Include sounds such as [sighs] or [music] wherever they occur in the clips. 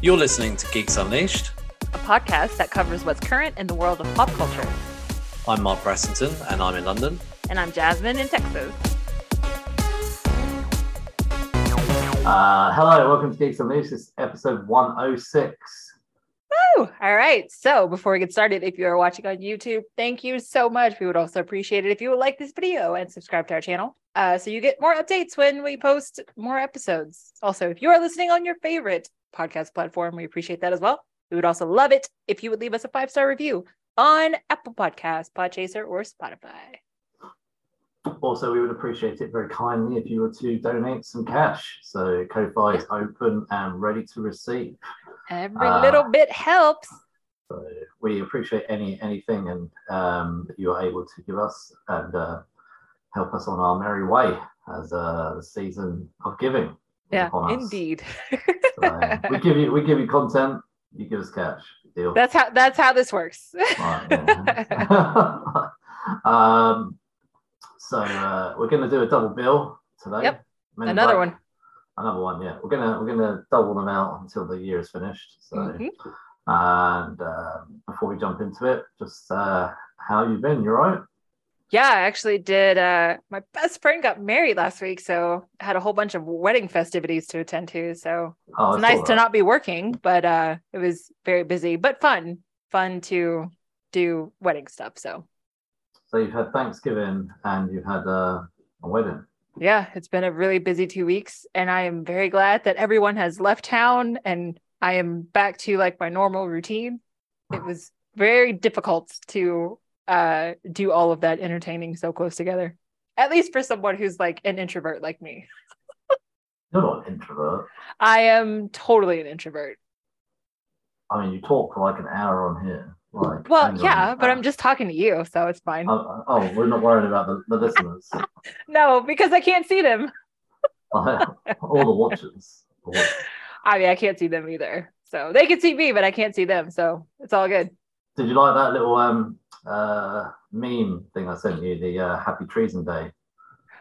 You're listening to Geeks Unleashed. a podcast that covers what's current in the world of pop culture. I'm Mark Brassington and I'm in London. And I'm Jasmine in Texas. Uh, hello, welcome to Geeks Unleashed. This is episode 106. Woo! All right. So before we get started, if you are watching on YouTube, thank you so much. We would also appreciate it if you would like this video and subscribe to our channel uh, so you get more updates when we post more episodes. Also, if you are listening on your favorite podcast platform, we appreciate that as well. We would also love it if you would leave us a five star review on Apple Podcasts, Podchaser, or Spotify. Also, we would appreciate it very kindly if you were to donate some cash. So, Ko-Fi is open and ready to receive. Every Ah. little bit helps. So, we appreciate any anything and um, that you are able to give us and uh, help us on our merry way as uh, the season of giving. Yeah, indeed. So, we give you we give you content, you give us cash. Deal. that's how that's how this works. Right, yeah. [laughs] um, so uh, we're going to do a double bill today. Yep, Men Another Black. one. Another one. Yeah, we're gonna we're gonna double them out until the year is finished. So, Mhm. and um, before we jump into it, just uh, how you been? You are right? Yeah, I actually did. Uh, my best friend got married last week, so I had a whole bunch of wedding festivities to attend to. So Oh, it's nice to not be working, but uh, it was very busy, but fun. Fun to do wedding stuff. So So you've had Thanksgiving and you've had uh, a wedding. yeah, it's been a really busy two weeks, and I am very glad that everyone has left town and I am back to like my normal routine. It was very difficult to uh, do all of that entertaining so close together, at least for someone who's like an introvert like me. [laughs] You're not an introvert. I am totally an introvert. I mean, you talk for like an hour on here. Like, Well, yeah, but I'm just talking to you, so it's fine. Oh, oh, we're not worried about the, the listeners. [laughs] no, because I can't see them. [laughs] all the watchers. I mean, I can't see them either. So they can see me, but I can't see them. So it's all good. Did you like that little um uh meme thing I sent you? The uh, Happy Treason Day.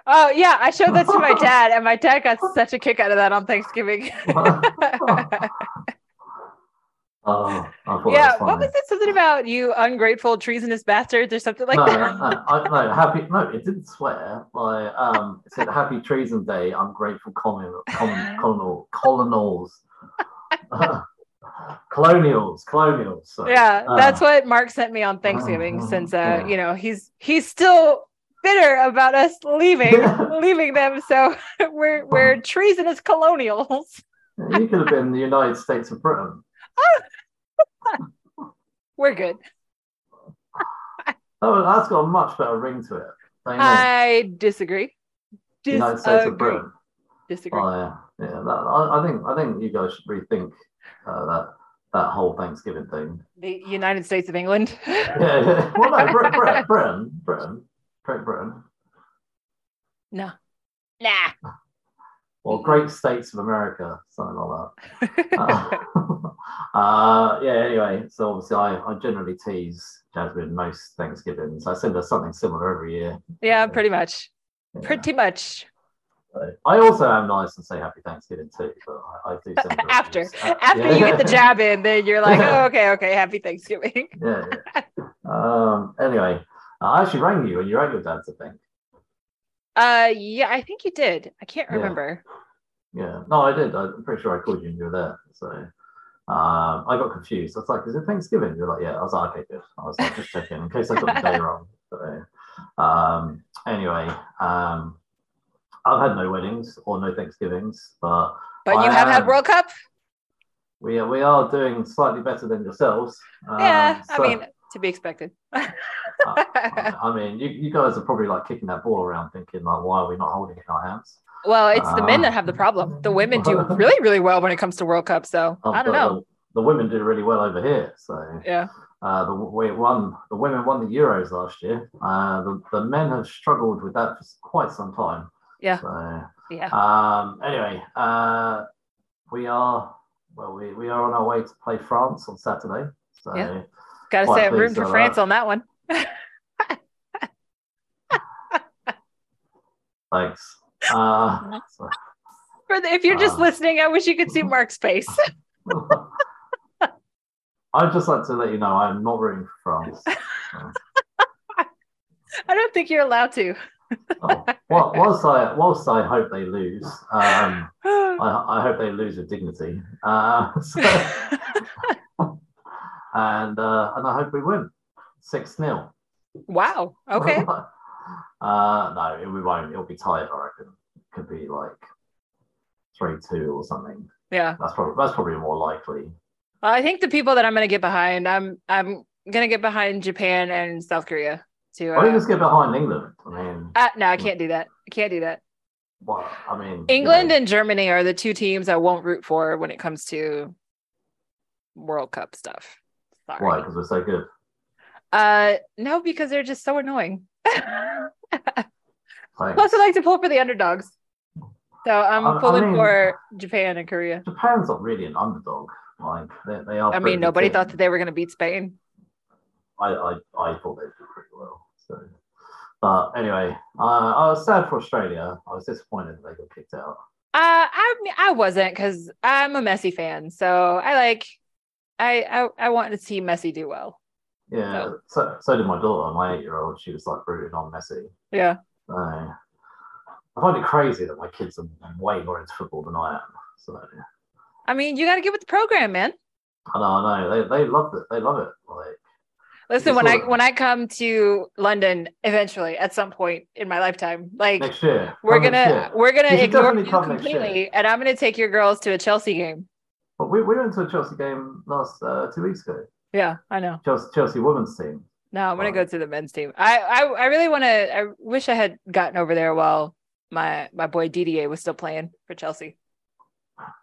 Oh yeah, I showed that to my [laughs] dad, and my dad got such a kick out of that on Thanksgiving. [laughs] [laughs] Oh, I thought yeah, was what was it? Something about you ungrateful, treasonous bastards, or something like no, that. no, no, I, no, happy. No, it didn't swear. Like, um, it said Happy Treason Day. I'm grateful, colonel, colonels, colonials, colonials. sorry. Yeah, Uh, that's what Mark sent me on Thanksgiving. uh, [laughs] Since uh, yeah. you know, he's he's still bitter about us leaving, [laughs] leaving them. So [laughs] we're we're treasonous colonials. You could have been the United States of Britain. We're good. Oh, that's got a much better ring to it. I disagree. United States of Britain. Disagree. Oh yeah, yeah. That, I, I think I think you guys should rethink uh, that that whole Thanksgiving thing. The United States of England. Yeah, [laughs] yeah. Well, no, Brit, Brit, Britain, Britain, Great Britain, no. Nah. or Great States of America, something like that. Uh, uh, [laughs] yeah. Anyway, so obviously I, I generally tease Jasmine most Thanksgivings. I send her something similar every year. yeah, pretty much. Yeah. Pretty much. I also am nice and say Happy Thanksgiving too, but I, I do [laughs] After. Uh, After yeah. you get the jab in, then you're like, [laughs] oh, okay, okay, happy Thanksgiving. [laughs] yeah, yeah. Um, anyway, I actually rang you and you rang your dad's, I think. Uh yeah, I think you did. I can't Yeah. remember. Yeah, no, I did. I'm pretty sure I called you and you were there. So um, I got confused. I was like, "Is it Thanksgiving?" You're like, "Yeah." I was like, "Okay, good." I was like, "Just checking in case I got the day wrong." So um, anyway, um, I've had no weddings or no Thanksgivings, but But you I have had World Cup? we are, we are doing slightly better than yourselves. Um, yeah, so- I mean, to be expected. [laughs] I, I mean, you, you guys are probably like kicking that ball around, thinking like, "Why are we not holding it in our hands?" well, it's the men that have the problem. The women do [laughs] really, really well when it comes to World Cup. So Oh, I don't but know. The, the women do really well over here. So Yeah. uh, the we won. The women won the Euros last year. Uh, the, the men have struggled with that for quite some time. Yeah. So Yeah. um, anyway, uh, we are well. We, we are on our way to play France on Saturday. So Yeah. Gotta say, I'm rooting for France that. on that one. thanks. Uh, so- For the, if you're just Ah. listening, I wish you could see [laughs] Mark's face. [laughs] I'd just like to let you know I'm not rooting for France. So, [laughs] I don't think you're allowed to. Oh, whil- whilst I whilst I hope they lose, um, [sighs] I, I hope they lose with dignity. Uh, [laughs] so, [laughs] and uh, and I hope we win six 0 wow. Okay. [laughs] uh, no, it, we won't. It'll be tight. I reckon. Could be like three two or something. Yeah. That's probably that's probably more likely. I think the people that I'm gonna get behind, I'm I'm gonna get behind Japan and South Korea to Why don't you uh, just get behind England? I mean, uh, no, I can't do that. I can't do that. what? I mean, you England know, and Germany are the two teams I won't root for when it comes to World Cup stuff. Sorry. why? Because we're so good. Uh no, because they're just so annoying. [laughs] Plus I like to pull for the underdogs. So I'm I- I pulling mean- for Japan and Korea. Japan's not really an underdog. Like they, they are. I mean, nobody thought that they were gonna beat Spain. I, I, I thought they'd do pretty well. So, but anyway, uh, I was sad for Australia. I was disappointed that they got kicked out. Uh, I I wasn't because I'm a Messi fan, so I like, I I, I want to see Messi do well. Yeah, No. so, so did my daughter, my eight-year-old. She was like rooting on Messi. Yeah, So, I find it crazy that my kids are way more into football than I am. So I mean, you got to get with the program, man. I know, I know. They, they love it. They love it. Like Listen, when I when I come to London eventually at some point in my lifetime, like next year, we're come gonna we're gonna You ignore you completely, and I'm gonna take your girls to a Chelsea game. But we, we went to a Chelsea game last uh, two weeks ago. Yeah, I know. Chelsea, Chelsea women's team. No, I'm gonna Wow. go to the men's team. I I, I really want to. I wish I had gotten over there while my my boy Didier was still playing for Chelsea.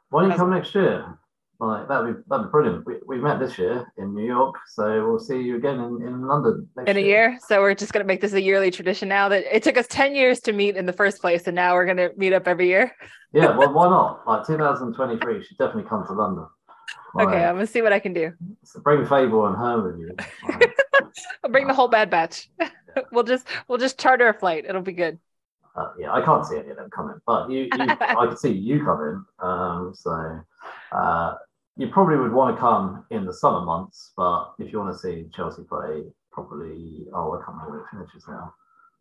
Why don't you come next year? Like that'd be that'd be brilliant. We, we met this year in New York, so we'll see you again in, in London next in a year. So we're just gonna make this a yearly tradition now. That it took us ten years to meet in the first place, and now we're gonna meet up every year. Yeah, well, [laughs] why not? Like 2023, you should definitely come to London. Like, Okay, I'm gonna see what I can do. so bring Fable and her with you. Like, [laughs] I'll bring the whole Bad Batch. [laughs] we'll just we'll just charter a flight. It'll be good. Uh, yeah, I can't see any of them coming, but you, you [laughs] I could see you coming. Um, so uh, you probably would want to come in the summer months, but if you want to see Chelsea play, probably oh, I can't remember when it finishes now.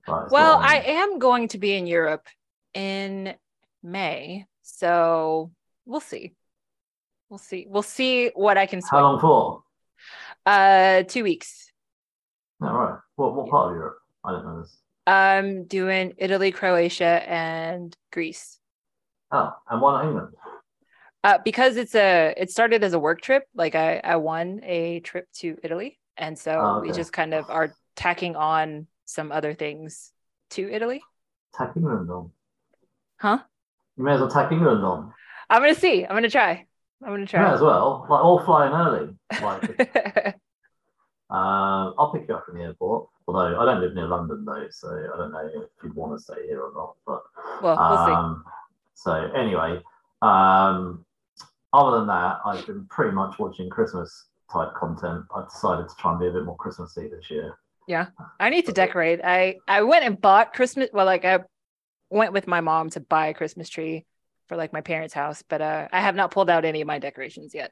Well, I am going to be in Europe in May, so we'll see. We'll see. We'll see what I can how swing. long for? Uh, two weeks. No, right. What what part of Europe? I don't know this. I'm doing Italy, Croatia, and Greece. Oh, and why not England? Uh, because it's a it started as a work trip. Like I I won a trip to Italy, and so Oh, we just kind of are tacking on some other things to Italy. Tack England on. Huh? You may as well tack England on. I'm gonna see. I'm gonna try. I'm gonna try. You may as well. Like all flying early. [laughs] Like um, I'll pick you up from the airport. Although I don't live near London though, so I don't know if you'd want to stay here or not. But well, we'll see. um, so anyway, um, other than that, I've been pretty much watching Christmas type content. I've decided to try and be a bit more Christmassy this year. Yeah, I need to decorate. I I went and bought Christmas. Well, like I went with my mom to buy a Christmas tree for like my parents' house, but uh, I have not pulled out any of my decorations yet.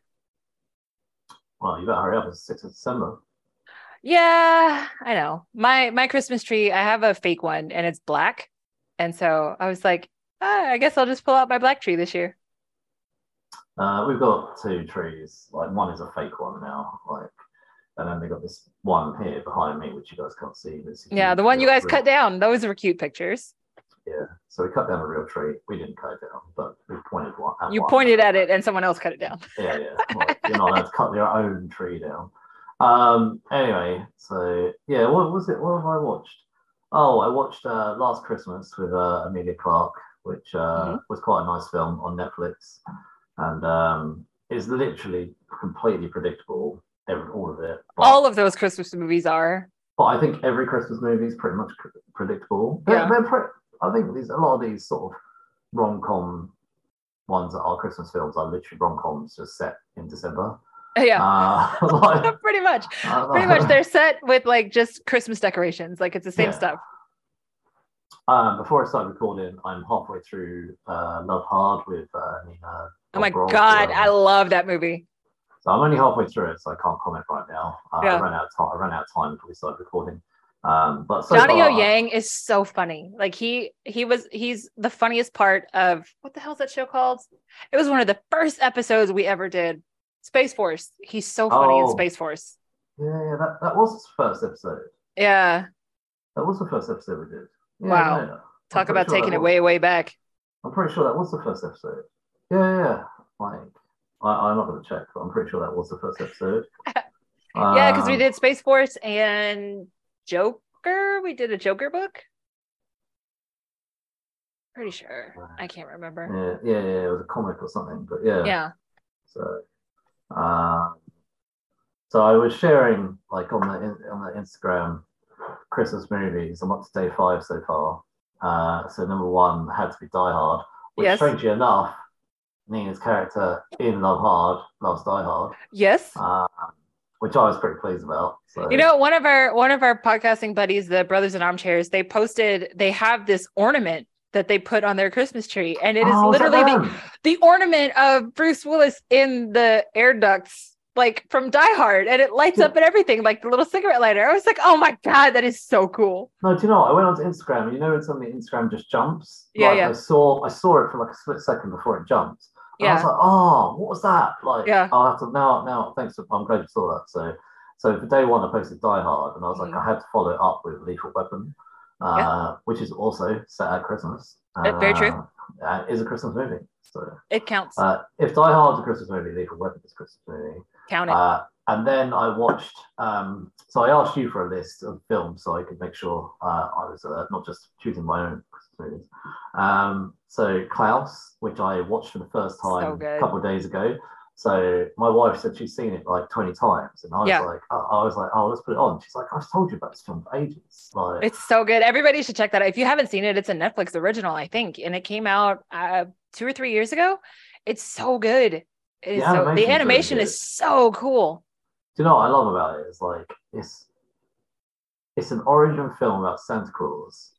Well, you better hurry up. It's sixth of December. Yeah, I know. My my Christmas tree, I have a fake one and it's black. And so I was like, ah, I guess I'll just pull out my black tree this year. Uh, we've got two trees. Like one is a fake one now. Like, and then they got this one here behind me, which you guys can't see. Yeah, the one you guys cut down, those were cute pictures. Yeah, so we cut down a real tree. We didn't cut it down, but we pointed one. At You one. pointed at it and someone else cut it down. Yeah, yeah. [laughs] Like, you're not allowed to cut your own tree down. Um. Anyway, so yeah, what was it? What have I watched? Oh, I watched uh, Last Christmas with uh, Emilia Clarke, which uh, Mhm. was quite a nice film on Netflix, and um, is literally completely predictable. Every, all of it. But, All of those Christmas movies are. but I think every Christmas movie is pretty much predictable. They're, Yeah. they're pre- I think these a lot of these sort of rom com ones that are Christmas films are literally rom coms just set in December. Yeah. Uh, [laughs] like, [laughs] pretty much. uh, Pretty much they're [laughs] set with like just Christmas decorations. Like it's the same Yeah. stuff. Um, before I start recording, I'm halfway through uh, Love Hard with uh, Nina. Oh my god, um, I love that movie. So I'm only halfway through it, so I can't comment right now. Uh, Yeah. I ran out of time. I ran out of time before we started recording. Um, but so Johnny far, O Yang is so funny. Like he he was he's the funniest part of what the hell's that show called? It was one of the first episodes we ever did. Space Force. He's so funny in Oh. Space Force. Yeah, yeah, that, that was the first episode. Yeah. That was the first episode we did. Yeah, Wow. yeah. Talk about sure taking it was- way, way back. I'm pretty sure that was the first episode. Yeah, yeah. Like, I, I'm not going to check, but I'm pretty sure that was the first episode. [laughs] Yeah, because we Um, did Space Force and Joker. We did a Joker book. Pretty sure. I can't remember. Yeah, yeah, yeah, it was a comic or something, but yeah. Yeah. So, um, so I was sharing like on the on the Instagram Christmas movies. I'm up to day five so far. Uh, so number one had to be Die Hard, which Yes. strangely enough, Nina's character in Love Hard loves Die Hard, Yes. um, which I was pretty pleased about. So You know, one of our one of our podcasting buddies, the Brothers in Armchairs, they posted they have this ornament that they put on their Christmas tree, and it is Oh, literally the, the ornament of Bruce Willis in the air ducts, like from Die Hard, and it lights Yeah. up and everything, like the little cigarette lighter. I was like, oh my god, that is so cool. No, do you know what? I went onto Instagram. and You know when something Instagram just jumps? Yeah, like, yeah. I saw I saw it for like a split second before it jumped. And I was like, oh, what was that? Like, Yeah. I'll have to now. Now, thanks. For, I'm glad you saw that. So, so for day one, I posted Die Hard, and I was like, Mhm. I had to follow it up with Lethal Weapon, uh, which is also set at Christmas. Uh, very true. Uh, is a Christmas movie. So, it counts. uh, if Die Hard's a Christmas movie, Lethal Weapon is a Christmas movie. Count it. Uh, and then I watched. Um, so I asked you for a list of films so I could make sure uh, I was uh, not just choosing my own Christmas movies. Um, so Klaus, which I watched for the first time good. a couple of days ago. So my wife said she's seen it like twenty times, and I was Yeah. like, I, I was like, oh, let's put it on. She's like, I've told you about this film for ages. Like, It's so good. Everybody should check that out. If you haven't seen it, it's a Netflix original, I think, and it came out uh, two or three years ago. It's so good. It The so, the animation good. is so cool. do you know what I love about it? Is like it's it's an origin film about Santa Claus,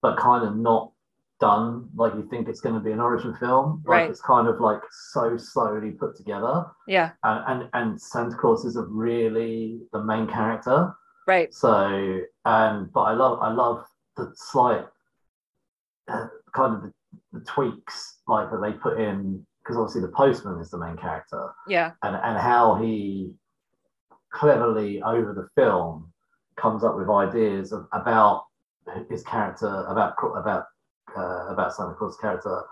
but kind of not done like you think it's going to be an origin film. Like Right. it's kind of like so slowly put together, Yeah, and and, and Santa Claus isn't really the main character. right. So um but I love I love the slight uh, kind of the, the tweaks like that they put in because obviously the postman is the main character Yeah, and, and how he cleverly over the film comes up with ideas of, about his character, about about uh, about Santa Claus' character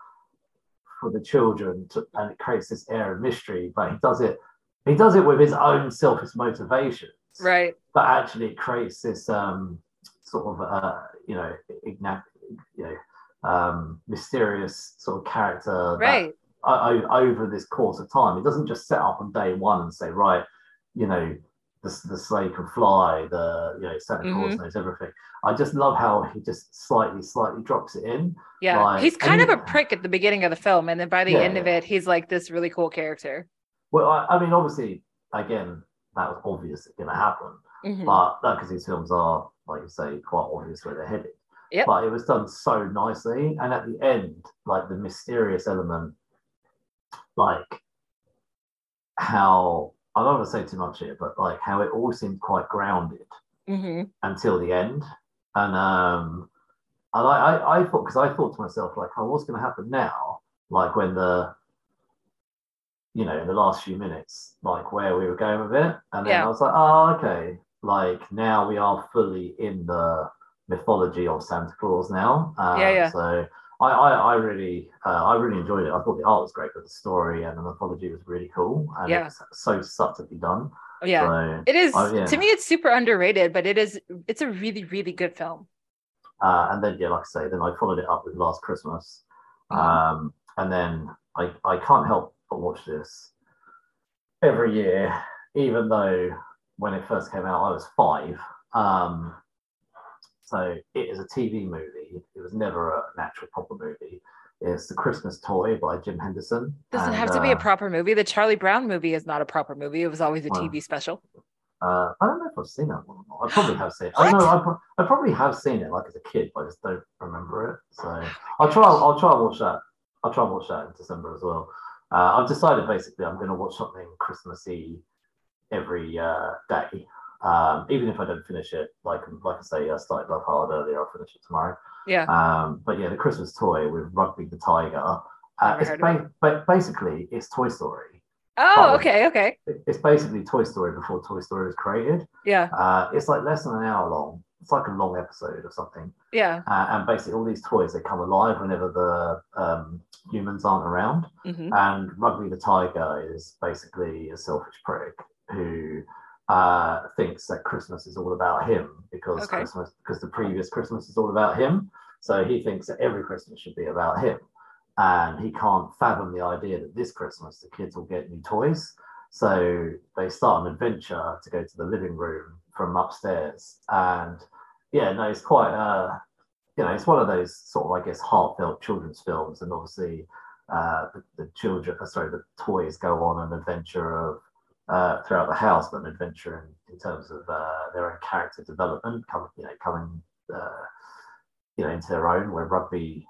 for the children, to, and it creates this air of mystery. But he does it, he does it with his own selfish motivations, right. But actually, it creates this um, sort of uh, you know, igna- you know, um, mysterious sort of character Right. o- o- over this course of time. It doesn't just set up on day one and say, right, you know, the, the sleigh can fly, the you know, Santa Claus Mm-hmm. knows everything. I just love how he just slightly, slightly drops it in. Yeah. Like, he's kind of and- a prick at the beginning of the film. And then by the Yeah, end of it, he's like this really cool character. Well, I, I mean, obviously, again, that was obvious it's going to happen, Mhm. but because these films are, like you say, quite obvious where they're headed. Yep. But it was done so nicely, and at the end, like the mysterious element, like how I don't want to say too much here, but like how it all seemed quite grounded Mhm. until the end. And um and I, I, I thought because I thought to myself, like, oh, what's gonna happen now? Like when the you know, in the last few minutes, like where we were going with it. And then Yeah. I was like, oh, okay. Like now we are fully in the mythology of Santa Claus now. Um, Yeah, yeah. So I, I, I really, uh, I really enjoyed it. I thought the art was great, but the story and the mythology was really cool, and Yeah. it's so subtly done. Yeah. So, It is Oh, yeah. to me, it's super underrated, but it is it's a really, really good film. Uh, and then, yeah, like I say, then I followed it up with Last Christmas. Mhm. Um, and then I, I can't help but watch this every year, even though when it first came out, I was five. Um, so it is a TV movie. It was never a- an actual proper movie. It's The Christmas Toy by Jim Henson. Doesn't And, have to be a uh, proper movie. The Charlie Brown movie is not a proper movie. It was always a. TV special. Uh, I don't know if I've seen that one or not. I probably have seen it. I know I, pro- I probably have seen it like as a kid, but I just don't remember it. So I'll try. I'll try and watch that. I'll try and watch that in December as well. Uh, I've decided basically I'm going to watch something Christmassy every uh, day, um, even if I don't finish it. Like like I say, I started Love Hard earlier. I'll finish it tomorrow. Yeah. Um, but yeah, the Christmas toy with Rugby the Tiger. Uh, it's ba- ba- basically it's Toy Story. Oh, okay, okay. It's basically Toy Story before Toy Story was created. Yeah, Uh, it's like less than an hour long. It's like a long episode or something. yeah. Uh, and basically, all these toys they come alive whenever the um, humans aren't around. hmm And Rugby the Tiger is basically a selfish prick who uh, thinks that Christmas is all about him because Okay. Christmas because the previous Christmas is all about him. So he thinks that every Christmas should be about him, and he can't fathom the idea that this Christmas the kids will get new toys. So they start an adventure to go to the living room from upstairs, and yeah, no, it's quite uh, you know, it's one of those sort of I guess heartfelt children's films, and obviously uh, the, the children, uh, sorry, the toys go on an adventure of uh, throughout the house, but an adventure in, in terms of uh, their own character development, coming, you know, coming, uh, you know, into their own. Where rugby,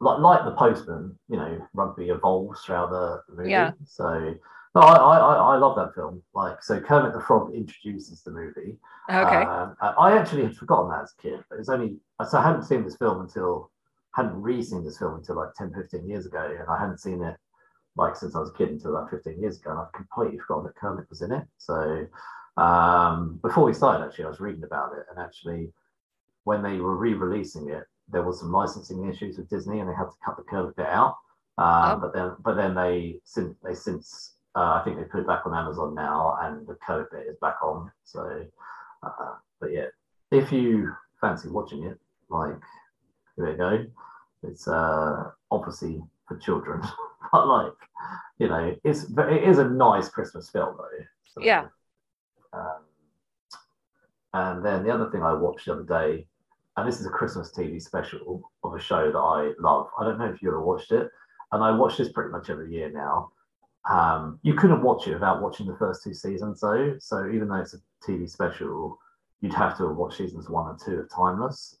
like like the Postman, you know, rugby evolves throughout the, the movie. Yeah. So. No, I, I, I love that film. Like, so Kermit the Frog introduces the movie, Okay. um, I I actually had forgotten that as a kid, but it's only so I hadn't seen this film until hadn't re-seen this film until like 10, 15 years ago, and I hadn't seen it like since I was a kid until about 15 years ago, and I've completely forgotten that Kermit was in it. So um, before we started, actually, I was reading about it, and actually, when they were re-releasing it, there was some licensing issues with Disney, and they had to cut the Kermit bit out. Um, Oh. But then, but then they since they since uh, I think they put it back on Amazon now, and the Kermit bit is back on. So, uh, but yeah, if you fancy watching it, like here we go. It's uh, obviously for children, [laughs] but like you know, it's it is a nice Christmas film though. So, Yeah. Um, and then the other thing I watched the other day, and this is a Christmas TV special of a show that I love. I don't know if you ever watched it, and I watch this pretty much every year now. Um, you couldn't watch it without watching the first two seasons, though. So even though it's a TV special, you'd have to watch seasons one and two of Timeless.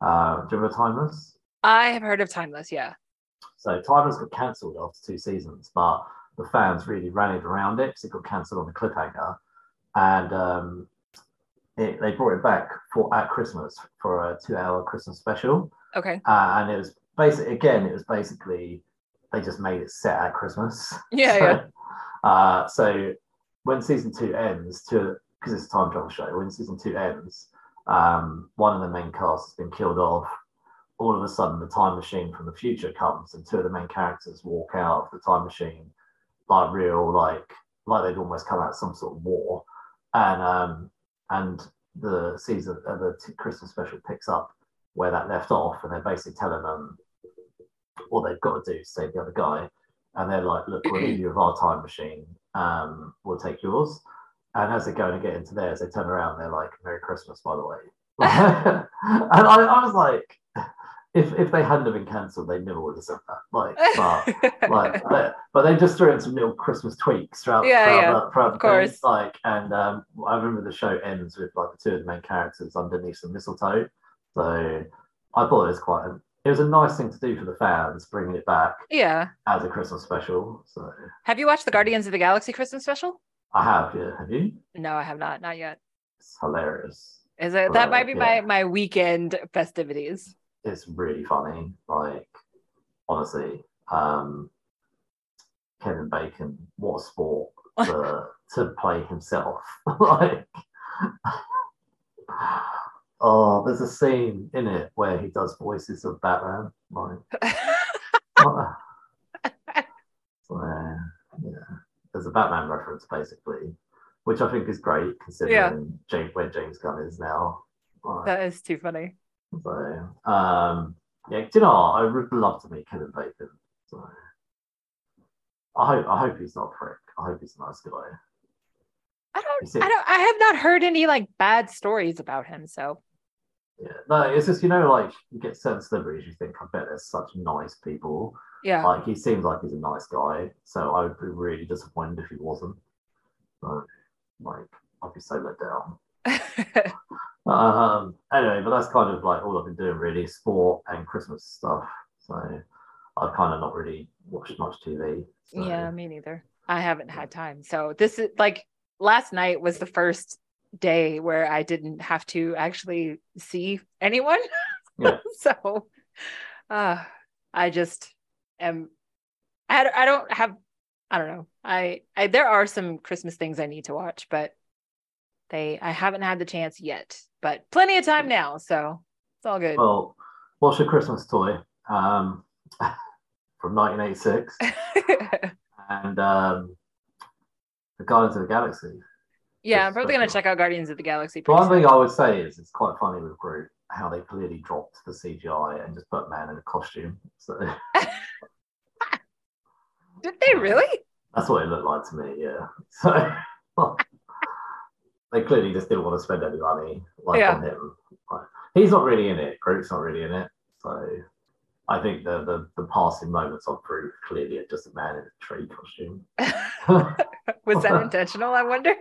Uh, do you remember Timeless? I have heard of Timeless. Yeah. So Timeless got cancelled after two seasons, but the fans really rallied around it because it got cancelled on the cliffhanger, and um, it, they brought it back for at Christmas for a two-hour Christmas special, Okay. uh, and it was basically again it was basically they just made it set at Christmas. [laughs] Yeah, so, yeah. [laughs] Uh, so when season two ends, to because it's a time travel show, when season two ends, um, one of the main cast has been killed off. All of a sudden, the time machine from the future comes, and two of the main characters walk out of the time machine, like real, like like they'd almost come out of some sort of war, and um, and the season, uh, the Christmas special picks up where that left off, and they're basically telling them what they've got to do to save the other guy, and they're like, "Look, we'll leave you with our time machine. Um, we'll take yours." And as they're going to get into theirs, they turn around. They're like, "Merry Christmas, by the way." [laughs] and I, I was like, if if they hadn't have been cancelled, they never would have said that. Like, [laughs] but like, but, but they just threw in some little Christmas tweaks throughout, Yeah, throughout, yeah, the, throughout of course. thing. Like, and um, I remember the show ends with like the two of the main characters underneath some mistletoe. So I thought it was quite. A, it was a nice thing to do for the fans, bringing it back yeah. as a Christmas special. So Have you watched the Guardians of the Galaxy Christmas special? I have, yeah. Have you? No, I have not. Not yet. It's hilarious. Is it? That Uh, might be my my weekend festivities. It's really funny. Like honestly, um, Kevin Bacon, what a sport [laughs] to to play himself. [laughs] like, oh, there's a scene in it where he does voices of Batman. Like, [laughs] so, yeah, there's a Batman reference basically, which I think is great considering James, where James Gunn is now. Like, that is too funny. So, um, yeah, do you know what? I would love to meet Kevin Bacon. So, I hope I hope he's not a prick. I hope he's a nice guy. I don't. I don't. I have not heard any like bad stories about him. So Yeah, no, it's just you know, like you get certain celebrities, you think, I bet they're such nice people. yeah. Like he seems like he's a nice guy, so I would be really disappointed if he wasn't. So, like, I'd be so let down. [laughs] Um, anyway, but that's kind of like all I've been doing really, sport and Christmas stuff. So, I've kind of not really watched much TV. so- Yeah, me neither. I haven't had time. So this is like last night was the first day where I didn't have to actually see anyone. Yeah. [laughs] so uh I just am I, I don't have I don't know. I, I there are some Christmas things I need to watch, but they I haven't had the chance yet. But plenty of time now, so it's all good. Well, what's your Christmas toy? Um, [laughs] from 1986, [laughs] and um, the Guardians of the Galaxy. yeah, I'm probably gonna check out Guardians of the Galaxy. One soon. thing I would say is it's quite funny with Groot how they clearly dropped the CGI and just put man in a costume. So [laughs] Did they really? that's what it looked like to me. Yeah. So they clearly just didn't want to spend any money like Yeah. on him. Like, he's not really in it. Groot's not really in it. So I think the the, the passing moments of Groot clearly are just a man in a tree costume. [laughs] Was that intentional? I wonder.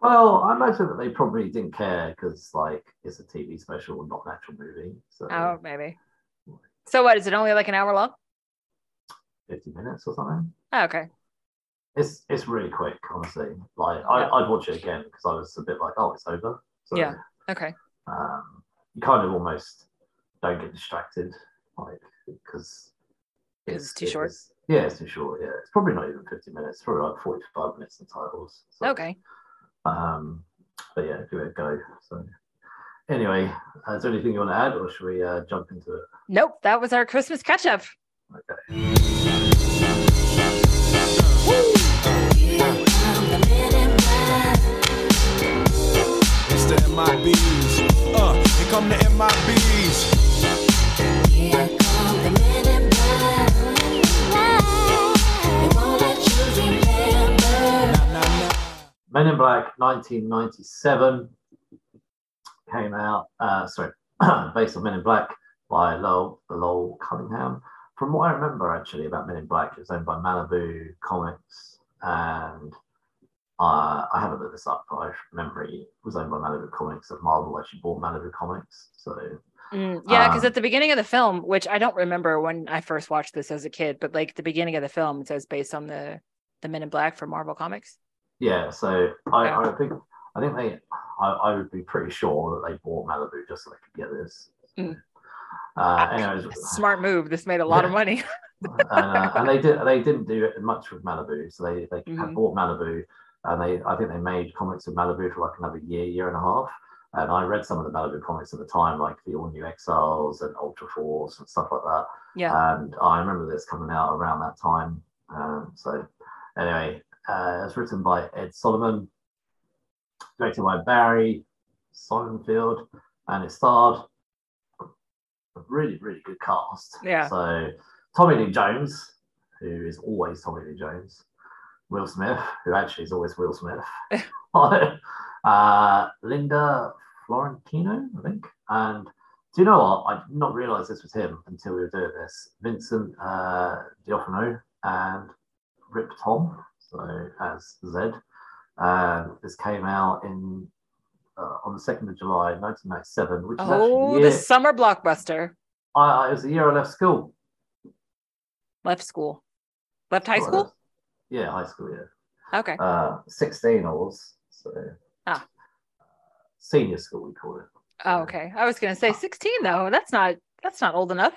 Well, I imagine that they probably didn't care because, like, it's a TV special, not an actual movie. So Oh, maybe. So what is it? Only like an hour long? 50 minutes or something. Oh, okay. It's it's really quick, honestly. Like, I, I'd watch it again because I was a bit like, oh, it's over. So, Yeah. Okay. Um, you kind of almost don't get distracted, like, because 'Cause it's too short? yeah, it's too short. Yeah, it's probably not even 50 minutes. It's probably like 45 minutes in titles. So, Okay. Um, but yeah, give it a go. So, anyway, uh, is there anything you want to add, or should we uh, jump into it? Nope. That was our Christmas catch up. Okay. It's MIBs. Uh, here come the MIBs. Nah, nah, nah. Men in Black 1997 came out, uh, sorry, [clears throat] based on Men in Black by Lowell, Lowell Cunningham. From what I remember actually about Men in Black, it was owned by Malibu Comics and uh, I haven't looked this up, but I remember it was owned by Malibu Comics and Marvel actually bought Malibu Comics. So Mm, yeah, because Um, at the beginning of the film, which I don't remember when I first watched this as a kid, but like the beginning of the film, it says based on the the Men in Black from Marvel Comics. yeah, so I, Yeah. I think I think they I, I would be pretty sure that they bought Malibu just so they could get this. Mm. Uh, anyways, [laughs] Smart move. This made a lot of money. [laughs] and, uh, and they did they didn't do it much with Malibu, so they they Mhm. had bought Malibu, and they I think they made comics with Malibu for like another year, year and a half. And I read some of the Malibu comics at the time, like the All New Exiles and Ultra Force and stuff like that. Yeah. And I remember this coming out around that time. Um, so anyway, uh, it's written by Ed Solomon, directed by Barry Sonnenfeld, and it starred a really, really good cast. Yeah. So Tommy Lee Jones, who is always Tommy Lee Jones, Will Smith, who actually is always Will Smith, [laughs] [laughs] uh, Linda Fiorentino, I think, and do you know what? I did not realize this was him until we were doing this. Vincent uh, D'Onofrio and Rip Torn, so as Zed. And this came out in uh, on the second of July, 1997, which is Oh, actually the the summer blockbuster. I, I, it was the year I left school. Left school. Left high Oh, school? Yeah, high school. Yeah, Okay. uh, 16 I was. So Ah. senior school we call it. Oh, okay. I was gonna say 16 though. That's not that's not old enough.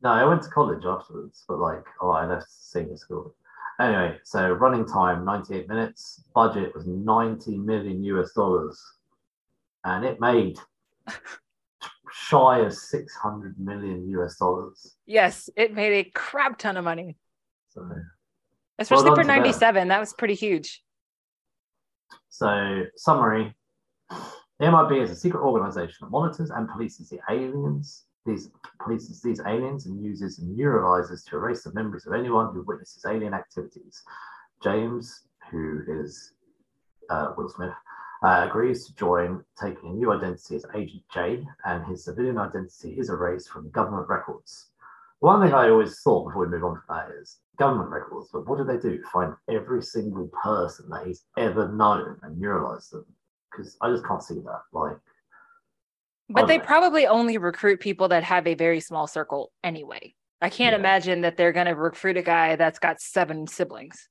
No, I went to college afterwards, but like, oh, I left senior school. Anyway, so running time 98 minutes, budget was 90 million US dollars, and it made [laughs] shy of 600 million US dollars. Yes, it made a crap ton of money. So, Especially done for to them. 97. That was pretty huge. so summary the MIB is a secret organization that monitors and polices the aliens. These polices these aliens and uses neuralizers to erase the memories of anyone who witnesses alien activities. James, who is uh, Will Smith, uh, agrees to join, taking a new identity as Agent J, and his civilian identity is erased from government records. One thing I always thought before we move on to that is government records, but what do they do? Find every single person that he's ever known and neuralize them? Because I just can't see that. Like, But they Okay. probably only recruit people that have a very small circle anyway. I can't Yeah. imagine that they're gonna recruit a guy that's got seven siblings.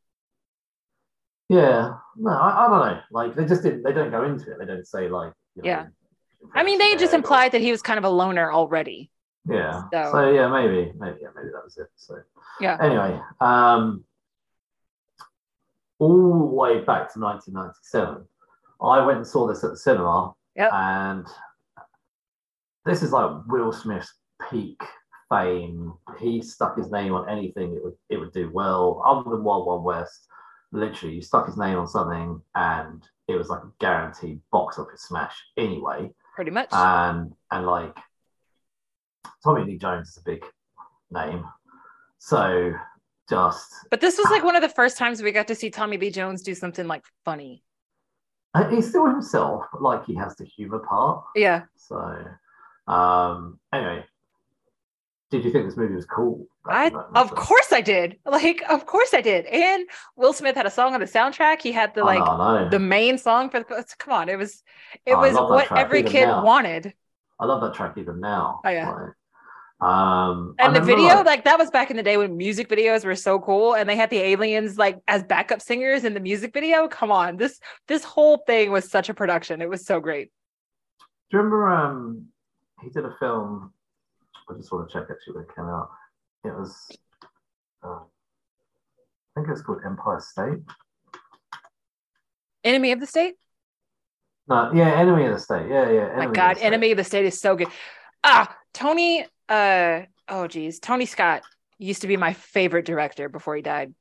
Yeah, no, I, I don't know. Like they just didn't. They don't go into it. They don't say like. You know, Yeah. I mean, they just Fred or- implied that he was kind of a loner already. Yeah. So- So, yeah, maybe, maybe, yeah, maybe that was it. So Yeah. Anyway, um, all the way back to 1997, I went and saw this at the cinema, Yep. and this is like Will Smith's peak fame. He stuck his name on anything; it would it would do well. Other than Wild Wild West, literally, you stuck his name on something, and it was like a guaranteed box office smash. Anyway, Pretty much. and and like Tommy Lee Jones is a big name, so just but this was like one of the first times we got to see Tommy Lee Jones do something like funny. uh, he's still himself, but like he has the humor part. Yeah. So um anyway, did you think this movie was cool? I of course I did. [laughs] Like, of course I did. And Will Smith had a song on the soundtrack. He had the like the main song for the come on, it was it Oh, was what every kid now. wanted. I love that track even now. Oh, yeah. Like, um And the video, like- like that was back in the day when music videos were so cool and they had the aliens like as backup singers in the music video. Come on. This this whole thing was such a production. It was so great. Do you remember um he did a film? I just want to check actually when it came out. It was uh, I think it was called Empire State. Enemy of the State? No, yeah, Enemy of the State. Yeah, yeah. My god, Enemy of the State is so good. Ah, Tony uh oh geez, Tony Scott used to be my favorite director before he died.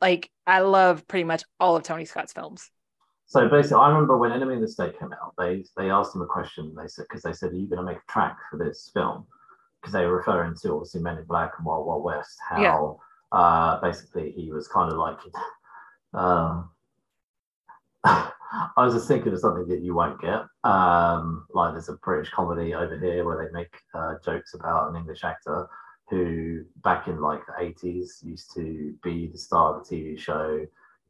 Like I love pretty much all of Tony Scott's films. So basically, I remember when Enemy of the State came out, they they asked him a question. They said because they said, "Are you going to make a track for this film?" Because they were referring to obviously Men in Black and Wild Wild West. How uh, basically he was kind of like. Um, [laughs] I was just thinking of something that you won't get. Um, like there's a British comedy over here where they make uh, jokes about an English actor who, back in like the 80s, used to be the star of a TV show.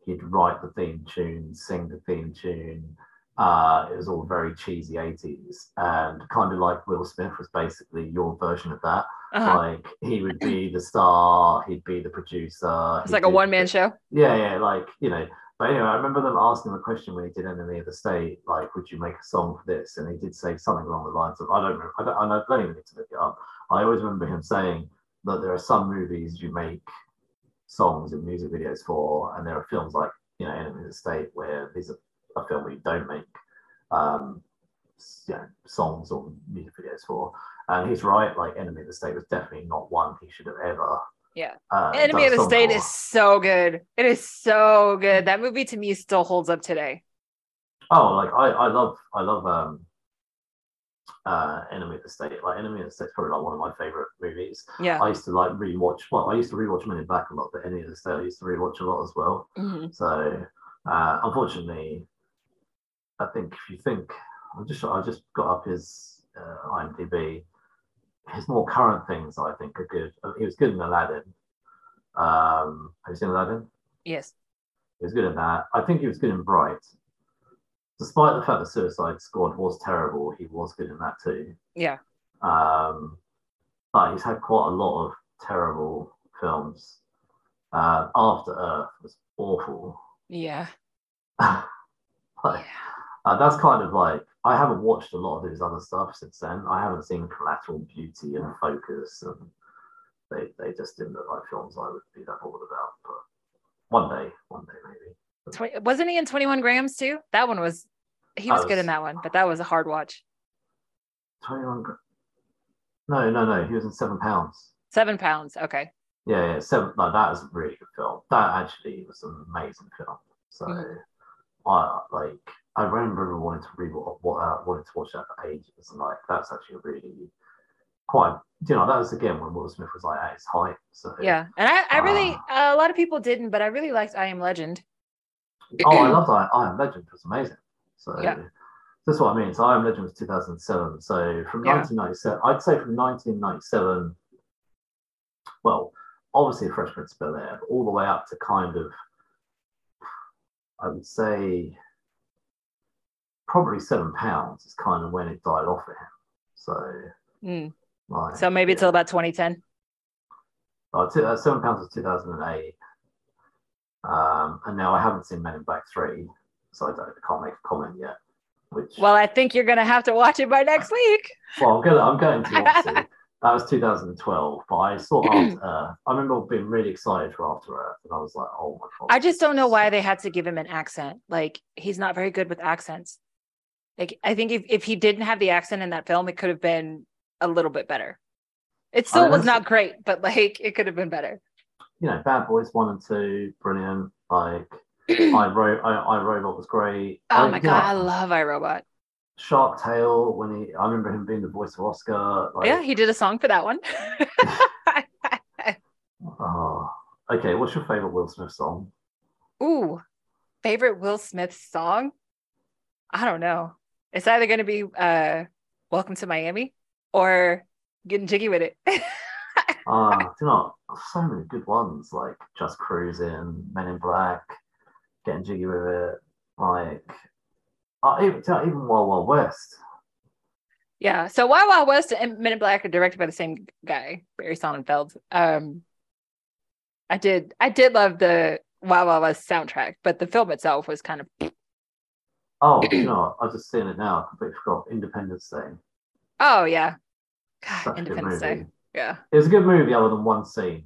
He'd write the theme tune, sing the theme tune. Uh, it was all very cheesy 80s, and kind of like Will Smith was basically your version of that. Uh-huh. Like he would be the star, he'd be the producer. It's like a one man show. yeah, yeah, like you know. But anyway, I remember them asking him a question when he did Enemy of the State, like, "Would you make a song for this?" And he did say something along the lines of, "I don't remember. I don't, I don't- even need to look it up." I always remember him saying that there are some movies you make songs and music videos for, and there are films like you know Enemy of the State where these are a film where you don't make um, you know, songs or music videos for. And he's right. Like Enemy of the State was definitely not one he should have ever. Yeah. Uh, Enemy of the State for. is so good. It is so good. That movie to me still holds up today. Oh, like I, I love, I love um, uh, Enemy of the State. Like Enemy of the State is probably like one of my favorite movies. Yeah. I used to like rewatch. Well, I used to rewatch Men in Black a lot, but Enemy of the State I used to rewatch a lot as well. Mhm. So, uh, unfortunately, I think if you think, I just, I just got up his uh, IMDb. His more current things, I think, are good. Uh, He was good in Aladdin. Um, have you seen Aladdin? Yes. He was good in that. I think he was good in Bright. Despite the fact that Suicide Squad was terrible, he was good in that too. Yeah. Um, but he's had quite a lot of terrible films. Uh, After Earth was awful. Yeah. [laughs] like, Yeah. uh, that's kind of like I haven't watched a lot of his other stuff since then. I haven't seen Collateral Beauty and Focus, and they they just didn't look like films I would be that bothered about. But one day, one day maybe. Twen- wasn't he in 21 grams too? That one was he That was good in that one, but that was a hard watch. Twenty one. No, no, no. He was in Seven Pounds. Seven pounds. Okay. Yeah, yeah. Seven. No, that was a really good film. That actually was an amazing film. So, Mhm. I like. I remember wanting to rewatch, what uh, wanted to watch that for ages, and like that's actually really quite. You know, that was again when Will Smith was like at his height. So Yeah. And I, I really Ah. a lot of people didn't, but I really liked I Am Legend. Oh, I loved I, I Am Legend. It was amazing. So Yeah. that's what I mean. So I Am Legend was 2007. So from Yeah. 1997, I'd say from 1997. Well, obviously Fresh Prince of Bel Air, all the way up to kind of, I would say, probably Seven Pounds is kind of when it died off for him. So Mm. like, So maybe yeah. till about 2010. Oh, two, uh, Seven Pounds was 2008. Um, and now I haven't seen Men in Black 3, so I, don't, I can't make a comment yet. Which, Well, I think you're gonna have to watch it by next [laughs] week. well, I'm going, I'm going to [laughs] obviously. That was 2012, but I saw [clears throat] After Earth. I remember being really excited for After Earth, and I was like, oh my god. I just don't know why they had to give him an accent. Like he's not very good with accents. Like I think if, if he didn't have the accent in that film, it could have been a little bit better. It still oh, was not great, but like it could have been better. you know, Bad Boys one and two, brilliant. Like [clears throat] I wrote, I, I Robot was great. Oh I- my god, know, I love iRobot. Shark Tale when he, I remember him being the voice of Oscar. Like, yeah, he did a song for that one. Oh, [laughs] [laughs] okay. What's your favorite Will Smith song? Ooh, favorite Will Smith song? I don't know. It's either going to be uh Welcome to Miami or Getting Jiggy with It. [laughs] Ah, do you know, so many good ones like Just Cruising, Men in Black, Getting Jiggy with It, like uh, even, even Wild Wild West. yeah. So Wild Wild West and Men in Black are directed by the same guy, Barry Sonnenfeld. Um I did I did love the Wild Wild West soundtrack, but the film itself was kind of Oh, you know, I just seen it now. I completely forgot. Independence Day. oh yeah. God, Such Independence. Day. Yeah. It was a good movie other than one scene.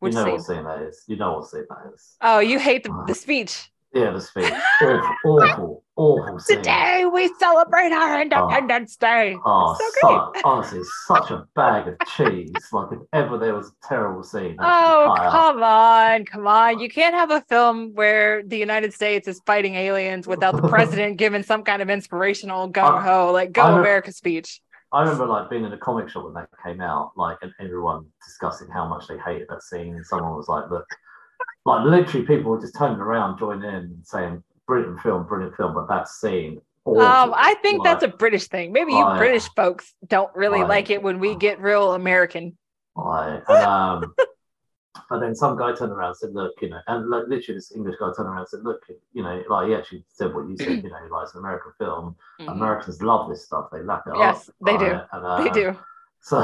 Which you know scene? what scene that is. You know what scene that is. Oh, you hate the, the uh-huh. speech. Yeah, the speech. awful, awful, [laughs] awful scene. Today we celebrate our ah. Independence Day. Oh, so great. su- honestly, such a bag of cheese. Like if ever there was a terrible scene. Oh, come on, come on. You can't have a film where the United States is fighting aliens without the president [laughs] giving some kind of inspirational gung ho, like go I don't- America speech. I remember like being in a comic shop when that came out, like and everyone discussing how much they hated that scene, and someone was like, "Look, like literally, people were just turning around, joining in, and saying, "Brilliant film, brilliant film," but that scene. Um, I think that's a British thing. Maybe you Like- British folks don't really Like- like it when we get real American. Like, and, um, [laughs] but then some guy turned around and said, "Look, you know," and like literally this English guy turned around and said, "Look, you know, like he actually said what you said, [clears throat] you know, like it's an American film. Mhm. Americans love this stuff. They lap it Yes, up. they do. And, uh, They do. So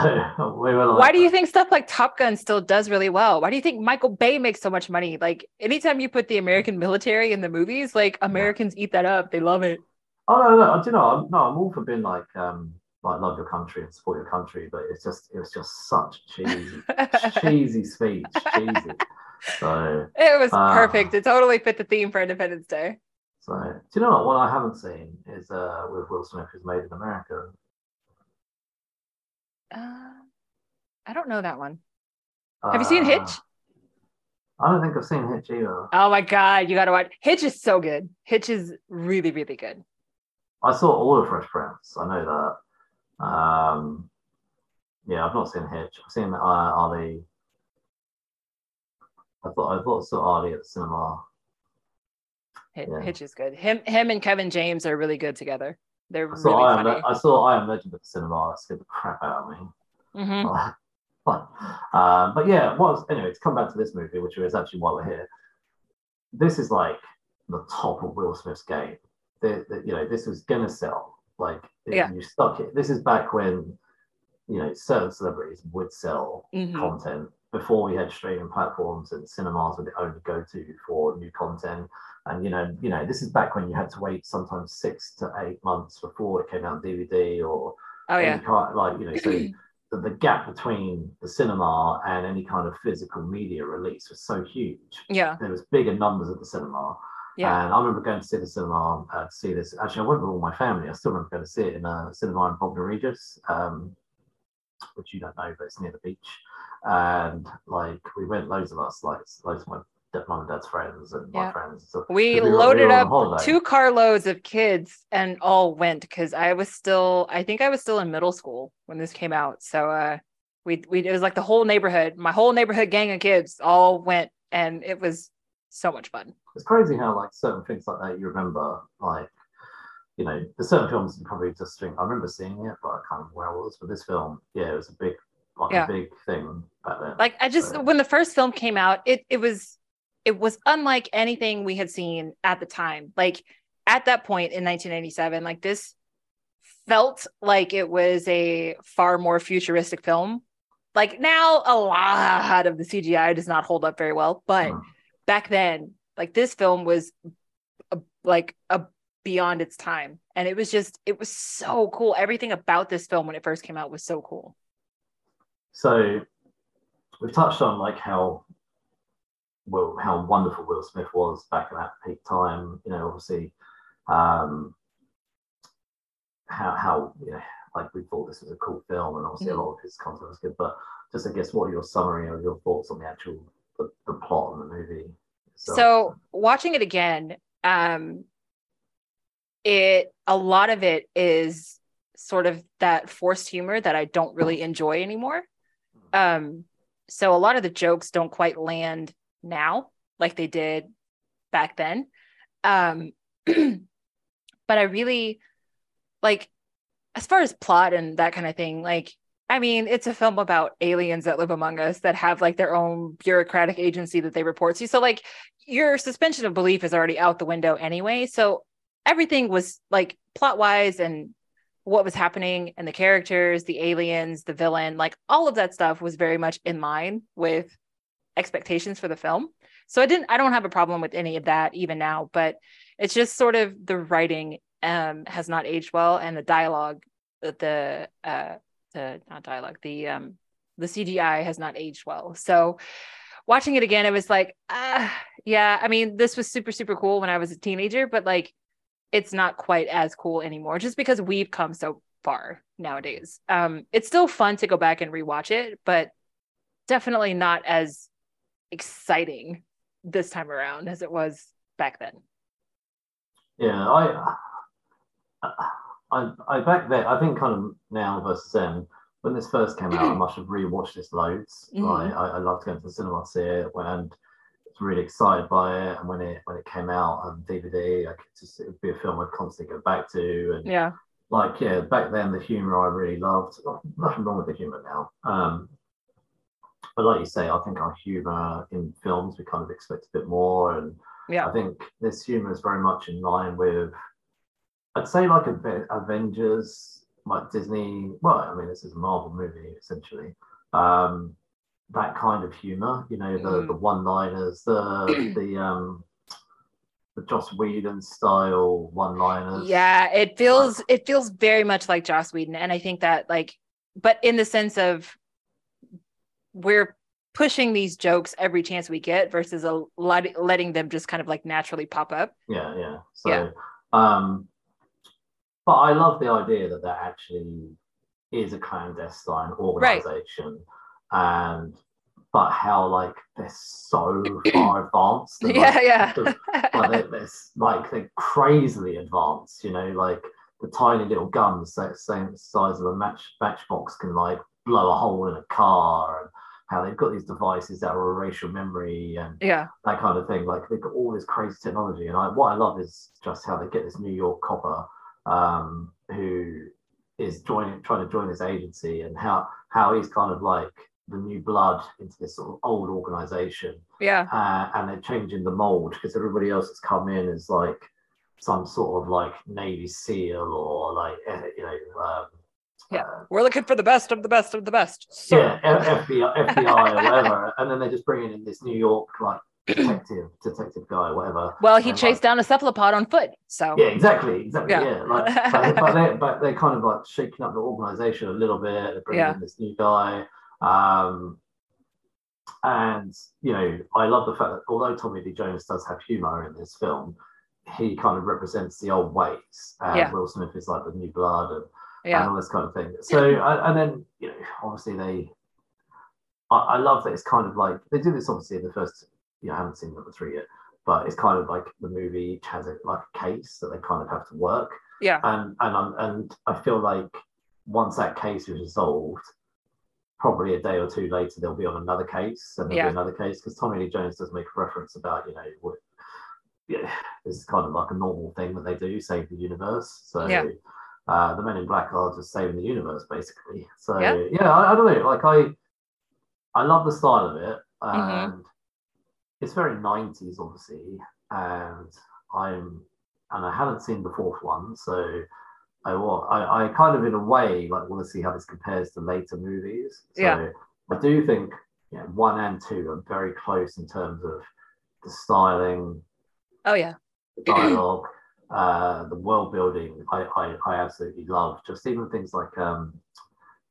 we were like, Why do you think stuff like Top Gun still does really well? Why do you think Michael Bay makes so much money? Like anytime you put the American military in the movies, like Americans eat that up. They love it. Oh no, no, do you know? I'm, no, I'm all for being like, um, like love your country and support your country, but it's just, it was just such cheesy, [laughs] cheesy speech, cheesy. So, It was Ah. perfect. It totally fit the theme for Independence Day. so do you know what? What I haven't seen is uh, with Will Smith is Made in America. Uh, I don't know that one. Have you seen Uh, Hitch? I don't think I've seen Hitch either. Oh my god, you got to watch. Hitch is so good. Hitch is really, really good. I saw all of Fresh Prince. I know that. Um, yeah, I've not seen Hitch. I've seen uh, Ali. I thought I thought I saw Ali at the cinema. Hitch, Yeah. Hitch is good. Him, him, and Kevin James are really good together. They're I saw really I am, funny. I saw I am Legend at the cinema. That scared the crap out of me. [laughs] Mhm. um, but yeah, was, anyway, to come back to this movie, which is actually why we're here. This is like the top of Will Smith's game. The, the, you know, this was gonna sell. Like, Yeah. you stuck it. This is back when, you know, certain celebrities would sell Mhm. content before we had streaming platforms and cinemas were the only go-to for new content. And you know, you know, this is back when you had to wait sometimes six to eight months before it came out on DVD or Oh any yeah. kind like you know so [clears throat] the, the gap between the cinema and any kind of physical media release was so huge Yeah. there was bigger numbers at the cinema Yeah. and i remember going to see the cinema uh, to see this actually i went with all my family i still remember going to see it in a cinema in Bognor Regis um, which you don't know but it's near the beach and like we went loads of us like loads of my mum and dad's friends and my Yeah. friends and stuff We were- loaded were on up two carloads of kids and all went because I was still, I think I was still in middle school when this came out. So uh we we it was like the whole neighborhood, my whole neighborhood gang of kids all went and it was so much fun. it's crazy how like certain things like that you remember like you know the certain films you probably just think i remember seeing it but i can't remember where i was but this film yeah it was a big like Yeah. a big thing back then Like I just So- when the first film came out, it it was it was unlike anything we had seen at the time. Like at that point in 1997, like this felt like it was a far more futuristic film like now a lot of the CGI does not hold up very well, but Mm. back then, like this film was a, like a beyond its time, and it was just it was so cool. Everything about this film when it first came out was so cool. So we've touched on like how well how wonderful Will Smith was back at that peak time. You know, obviously, um, how how you know, like we thought this was a cool film, and obviously Mhm. a lot of his content was good. But just I guess what are your summary or your thoughts on the actual the, the plot of the movie? itself? So watching it again, um, it a lot of it is sort of that forced humor that I don't really enjoy anymore. Um, so a lot of the jokes don't quite land now like they did back then. Um, [clears throat] but I really like as far as plot and that kind of thing, like I mean, it's a film about aliens that live among us that have like their own bureaucratic agency that they report to. So like your suspension of belief is already out the window anyway. So everything was like plot wise and what was happening and the characters, the aliens, the villain, like all of that stuff was very much in line with expectations for the film. So I didn't I don't have a problem with any of that even now, but it's just sort of the writing um has not aged well and the dialogue the uh the not dialogue the um the CGI has not aged well. So watching it again, it was like, ah, yeah. I mean, this was super, super cool when I was a teenager, but like, it's not quite as cool anymore, just because we've come so far nowadays. Um, it's still fun to go back and rewatch it, but definitely not as exciting this time around as it was back then. Yeah, I, I, I back then, I think kind of now versus then, when this first came out, I [clears throat] must have rewatched this loads. Mhm. I, I loved going to the cinema to see it, and really excited by it. And when it when it came out on DVD, I could just it would be a film I'd constantly go back to. And Yeah. like, yeah, back then the humor I really loved. Nothing wrong with the humor now. Um, but like you say, I think our humor in films we kind of expect a bit more, and Yeah. I think this humor is very much in line with, I'd say like Ave- Avengers, like Disney. Well, I mean, this is a Marvel movie essentially. Um, that kind of humor, you know, the Mm. the one-liners, the [clears throat] the um, the Joss Whedon style one-liners. Yeah, it feels it feels very much like Joss Whedon, and I think that like, but in the sense of we're pushing these jokes every chance we get versus a let, letting them just kind of like naturally pop up. yeah yeah so Yeah. um but i love the idea that that actually is a clandestine organization and but how like they're so [clears throat] far advanced and, yeah, like, yeah, [laughs] like they're, they're like they're crazily advanced you know like the tiny little guns that same size of a match matchbox can like blow a hole in a car and how they've got these devices that are racial memory and yeah, that kind of thing. Like they've got all this crazy technology, and I, what I love is just how they get this New York copper um, who is joining, trying to join this agency, and how how he's kind of like the new blood into this sort of old organization, yeah, uh, and they're changing the mold because everybody else that's come in is like some sort of like Navy SEAL or like eh, you know. Um, Yeah. uh, we're looking for the best of the best of the best. So yeah, FBI, FBI or whatever, [laughs] and then they're just bringing in this New York like detective, detective guy, or whatever. well, he and, chased down a cephalopod on foot. So Yeah, exactly, exactly. Yeah. Yeah, like, but, but [laughs] they're but they're kind of like shaking up the organization a little bit. They're bringing Yeah. in this new guy, um, and you know, I love the fact that although Tommy Lee Jones does have humor in this film, he kind of represents the old ways. And Yeah. Will Smith is like the new blood and and all this kind of thing. So, I- and then you know, obviously they, I, I love that it's kind of like they do this obviously in the first. You know, I haven't seen number three yet, but it's kind of like the movie each has a, like a case that they kind of have to work, yeah, and and I'm, and I feel like once that case is resolved. Probably a day or two later, they'll be on another case, and there'll Yeah. be another case because Tommy Lee Jones does make a reference about, you know, what, yeah, this is kind of like a normal thing that they do, save the universe. So Yeah. uh, the Men in Black are just saving the universe, basically. So Yeah. yeah, I, I don't know. Like I, I love the style of it, Mhm. and it's very '90s, obviously. And I'm, and I haven't seen the fourth one, so I, wa- I, I kind of in a way like want to see how this compares to later movies. So Yeah. I do think you know, one and two are very close in terms of the styling, Oh yeah. the dialogue, uh, the world building. I, I, I absolutely love. Just even things like um,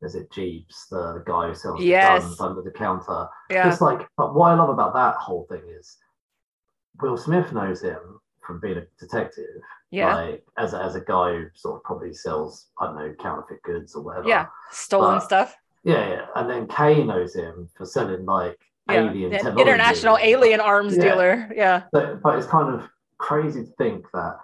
is it Jeebs, the, the guy who sells the Yes. guns under the counter. Yeah. It's like, but what I love about that whole thing is Will Smith knows him from being a detective. Yeah. Like, as a, as a guy who sort of probably sells, I don't know, counterfeit goods or whatever. Yeah. Stolen But- stuff. Yeah, yeah. And then Kay knows him for selling like Yeah. alien technology. international alien arms Yeah. dealer. Yeah. But, but it's kind of crazy to think that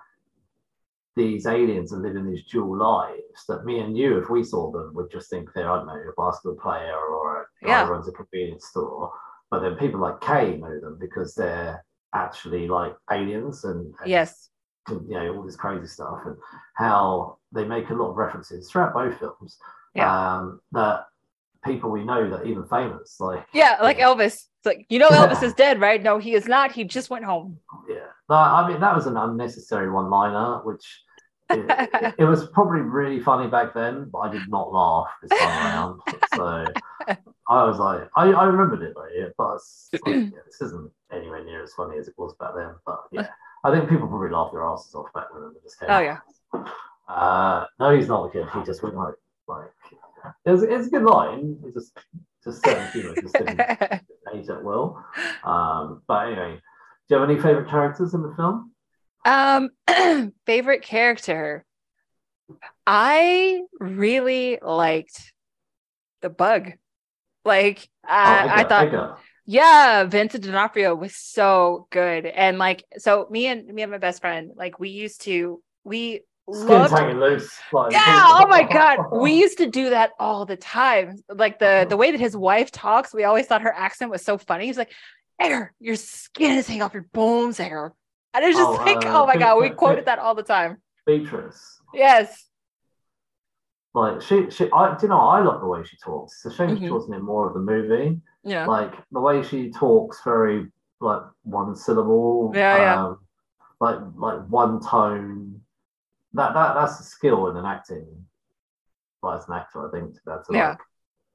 these aliens are living these dual lives that me and you, if we saw them, would just think they're, I don't know, a basketball player or a guy Yeah. who runs a convenience store. But then people like Kay know them because they're actually like aliens and, and Yes. you know all this crazy stuff and how they make a lot of references throughout both films um that people we know that even famous like Yeah. Like Yeah. Elvis. It's like, you know, Elvis is dead, right? No, he is not. He just went home. yeah no, i mean that was an unnecessary one liner which it, [laughs] it was probably really funny back then but i did not laugh this time around so [laughs] i was like i, I remembered it though yeah, but it's, like, yeah, this isn't anywhere near as funny as it was back then but yeah i think people probably laughed their asses off back when it just came Oh, yeah. Uh, no, he's not a kid. He just went like, like it's, it's a good line. It just, just certain humor just didn't [laughs] age that well. Um, but anyway, do you have any favorite characters in the film? Um, [clears throat] favorite character. I really liked the bug. Like I, Oh, I thought, Edgar. Yeah, Vincent D'Onofrio was so good, and like, so me and me and my best friend, like, we used to, we loved. hanging loose. Like, Yeah, oh my god, we [laughs] used to do that all the time. Like the the way that his wife talks, we always thought her accent was so funny. He's like, "Edgar, your skin is hanging off your bones, Edgar." And it's just Oh, like, uh, oh my god, we quoted that all the time. Beatrice. Yes. Like she, she. I, do you know? I love the way she talks. It's a shame she Mhm. wasn't in more of the movie. Yeah. Like the way she talks, very like one syllable. Yeah, yeah. Um, like like one tone. That that that's a skill in an acting. Like as an actor, I think to be able to Yeah. like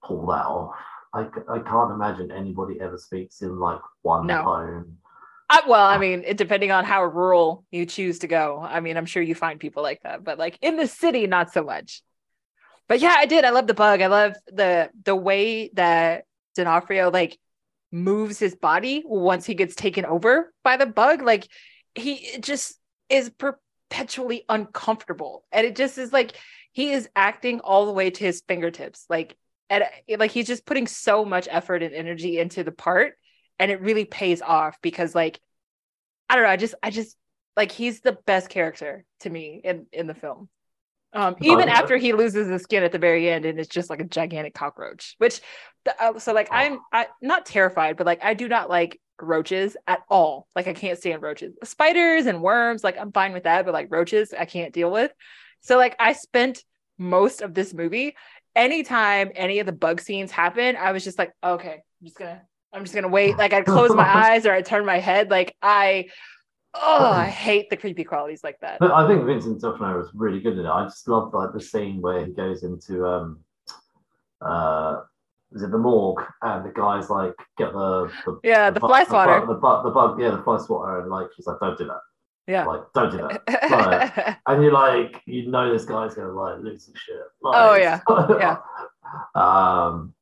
pull that off. I, I can't imagine anybody ever speaks in like one No. tone. I, well, I mean, it, depending on how rural you choose to go. I mean, I'm sure you find people like that, but like in the city, not so much. But yeah, I did. I love the bug. I love the the way that D'Onofrio like moves his body once he gets taken over by the bug. Like he just is perpetually uncomfortable, and it just is like he is acting all the way to his fingertips. Like and like he's just putting so much effort and energy into the part and it really pays off because like i don't know i just i just like he's the best character to me in in the film um even after he loses his skin at the very end and it's just like a gigantic cockroach which the, uh, so like i'm i not terrified but like i do not like roaches at all. Like i can't stand roaches. Spiders and worms like i'm fine with that but like roaches i can't deal with. So like i spent most of this movie anytime any of the bug scenes happen i was just like okay i'm just gonna i'm just gonna wait. Like i'd close my [laughs] eyes or i'd turn my head. Like i oh i hate the creepy qualities like that. But I think Vincent D'Onofrio was really good in it. I just love like the scene where he goes into um uh is it the morgue? And the guys like get the, the yeah the bu- fly the swatter. bu- the, bu- the bug yeah the fly swatter and like he's like don't do that. Yeah. Like don't do that. [laughs] And you're like you know this guy's gonna like lose his shit. Like, Oh, yeah. [laughs] Yeah. um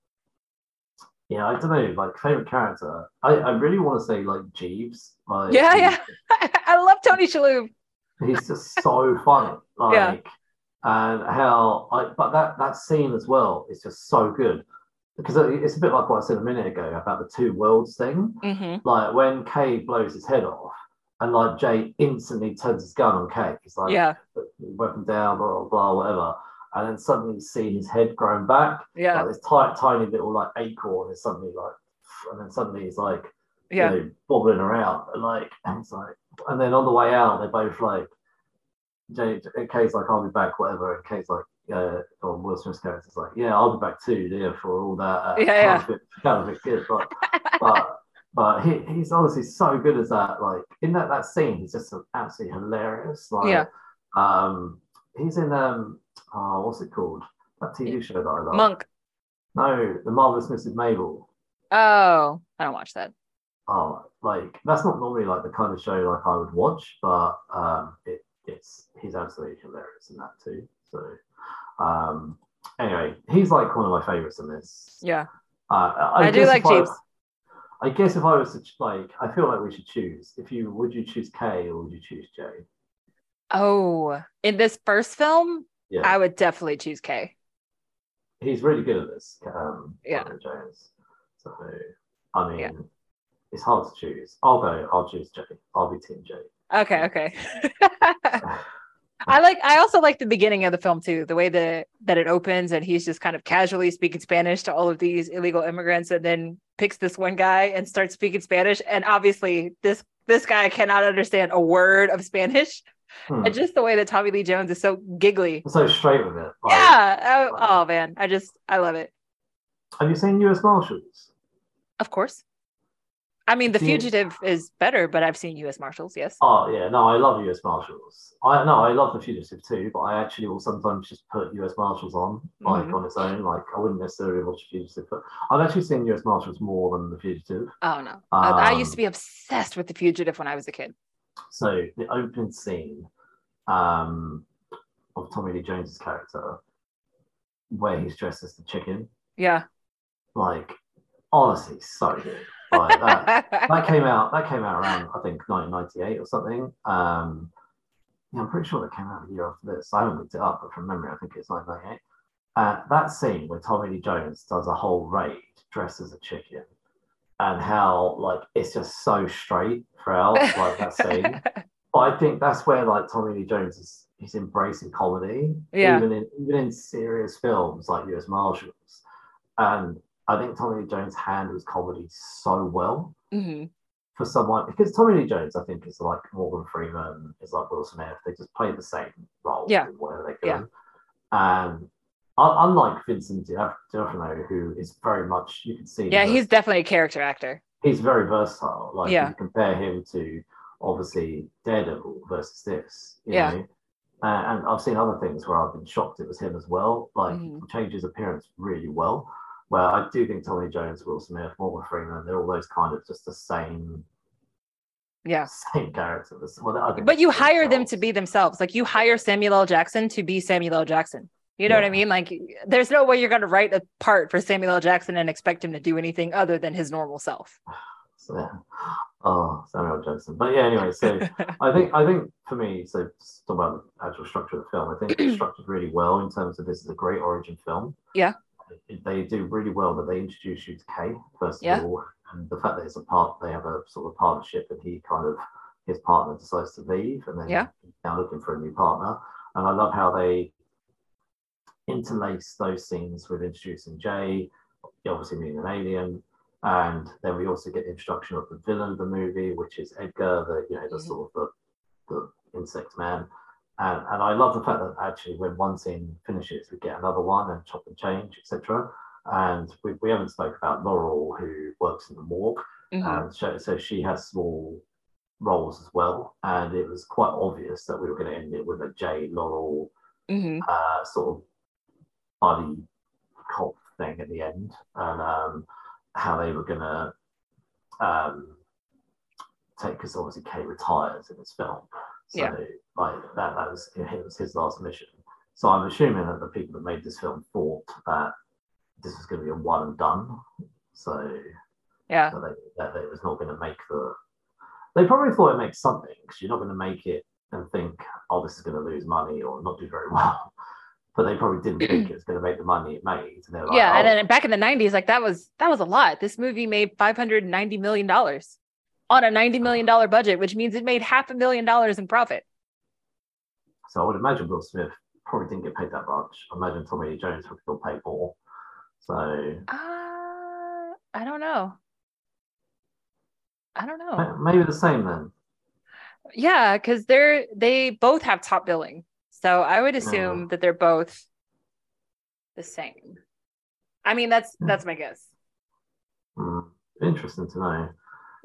yeah I don't know like favorite character I, I really want to say like Jeebs like yeah yeah [laughs] i love tony shalhoub he's just so funny. [laughs] Like, Yeah. and how I, but that that scene as well is just so good because it's a bit like what I said a minute ago about the two worlds thing. hmm Like when Kay blows his head off, and like Jay instantly turns his gun on Kay. He's like, yeah weapon down, blah blah blah, whatever. And then suddenly you see his head growing back, yeah like this tiny, tiny little like acorn is suddenly like, and then suddenly he's like, yeah you know, bobbling around, and like, and it's like, and then on the way out, they're both like, Jay, Kay's like, I'll be back, whatever, and Kay's like, uh, or Will Smith's character's like, yeah, I'll be back too, yeah, for all that, uh, Yeah, yeah. counterfeit, counterfeit kid, but, but, but he, he's honestly so good as that, like, in that, that scene, he's just absolutely hilarious, like, Yeah. um, he's in, um, oh, what's it called, that TV show that I love, monk No, the marvelous Mrs. Maisel. Oh, I don't watch that. Oh, like that's not normally like the kind of show like I would watch, but um, it it's he's absolutely hilarious in that too. So, um, anyway, he's like one of my favorites in this. Yeah. Uh, I, I do like if I- I guess if I was to like, I feel like we should choose. If you would you choose K or would you choose J? Oh, in this first film, Yeah, I would definitely choose K. he's really good at this. Um, Yeah. Jones. So, I mean, Yeah. it's hard to choose. I'll go. I'll choose J. I'll be Team J. Okay, okay. [laughs] I like I also like the beginning of the film too, the way that that it opens and he's just kind of casually speaking Spanish to all of these illegal immigrants and then picks this one guy and starts speaking Spanish and obviously this this guy cannot understand a word of Spanish Hmm. and just the way that Tommy Lee Jones is so giggly. so straight with it. like- Yeah. Oh, oh man, I just I love it. Have you seen U.S. Marshals? Of course. I mean, The See- Fugitive is better, but I've seen U.S. Marshals. Yes. Oh yeah, no, I love U.S. Marshals. I no, I love The Fugitive too, but I actually will sometimes just put U.S. Marshals on, like Mhm. on its own. Like I wouldn't necessarily watch The Fugitive, but I've actually seen U.S. Marshals more than The Fugitive. Oh no, I- I used to Um, be obsessed with The Fugitive when I was a kid. So the opening scene um, of Tommy Lee Jones's character, where he's dressed as the chicken, Yeah. like honestly, so good. Like that. [laughs] that came out that came out around I think 1998 or something. Um, yeah, I'm pretty sure that came out a year after this. I haven't looked it up, but from memory, I think it's 1998. Uh, that scene where Tommy Lee Jones does a whole raid dressed as a chicken, and how like it's just so straight throughout like that scene. [laughs] But I think that's where like Tommy Lee Jones is he's embracing comedy, Yeah. even in even in serious films like U.S. Marshals, and I think Tommy Lee Jones handles comedy so well hmm for someone because Tommy Lee Jones, I think, is like Morgan Freeman, is like Will Smith. They just play the same role, Yeah. whatever they Yeah. do. Unlike Vincent D'Onofrio, who is very much you can see, Yeah, he's definitely a character actor. he's very versatile. Like Yeah. you compare him to obviously Daredevil versus this, you Yeah. know. Uh, and I've seen other things where I've been shocked it was him as well. Like Mhm. he changed his appearance really well. Where I do think Tommy Jones, Will Smith, Morgan Freeman, they're all those kind of just the same Yeah. same characters. Well, But you hire them to be themselves. Like you hire Samuel L. Jackson to be Samuel L. Jackson. You know what I mean? Like there's no way you're going to write a part for Samuel L. Jackson and expect him to do anything other than his normal self. [sighs] So. Oh, Samuel Jackson. But yeah, anyway, so I think I think for me, so talk about the actual structure of the film. I think it's [clears throat] structured really well in terms of this is a great origin film. Yeah. They do really well that they introduce you to Kay first Yeah. of all, and the fact that it's a part they have a sort of partnership, and he kind of his partner decides to leave, and then Yeah. he's now looking for a new partner. And I love how they interlace those scenes with introducing Jay, obviously meeting an alien, and then we also get the introduction of the villain of the movie, which is Edgar, the you know the Mhm. sort of the, the insect man. And, and I love the fact that actually when one scene finishes, we get another one and chop and change, etc. And we, we haven't spoke about Laurel, who works in the morgue, Mhm. and so, so she has small roles as well. And it was quite obvious that we were going to end it with a J Laurel Mhm. uh, sort of buddy cop thing at the end, and um, how they were gonna um, take because obviously Kay retires in this film, so Yeah. like that that was it was his last mission. So I'm assuming that the people that made this film thought that this was going to be a one and done. So Yeah. that, they, that it was not going to make the. They probably thought it makes something because you're not going to make it and think, oh, this is going to lose money or not do very [laughs] well. But they probably didn't think [clears throat] it was going to make the money it made. And like, yeah, oh, and then back in the 90s like that was that was a lot. This movie made 590 million dollars on a 90 million dollar budget, which means it made half a million dollars in profit. So I would imagine Will Smith probably didn't get paid that much. I imagine Tommy Lee Jones would still pay more. So Uh, I don't know. I don't know. maybe the same then. Yeah, because they're they both have top billing. So I would assume that they're both the same. I mean, that's Hmm. that's my guess. Hmm, interesting to know.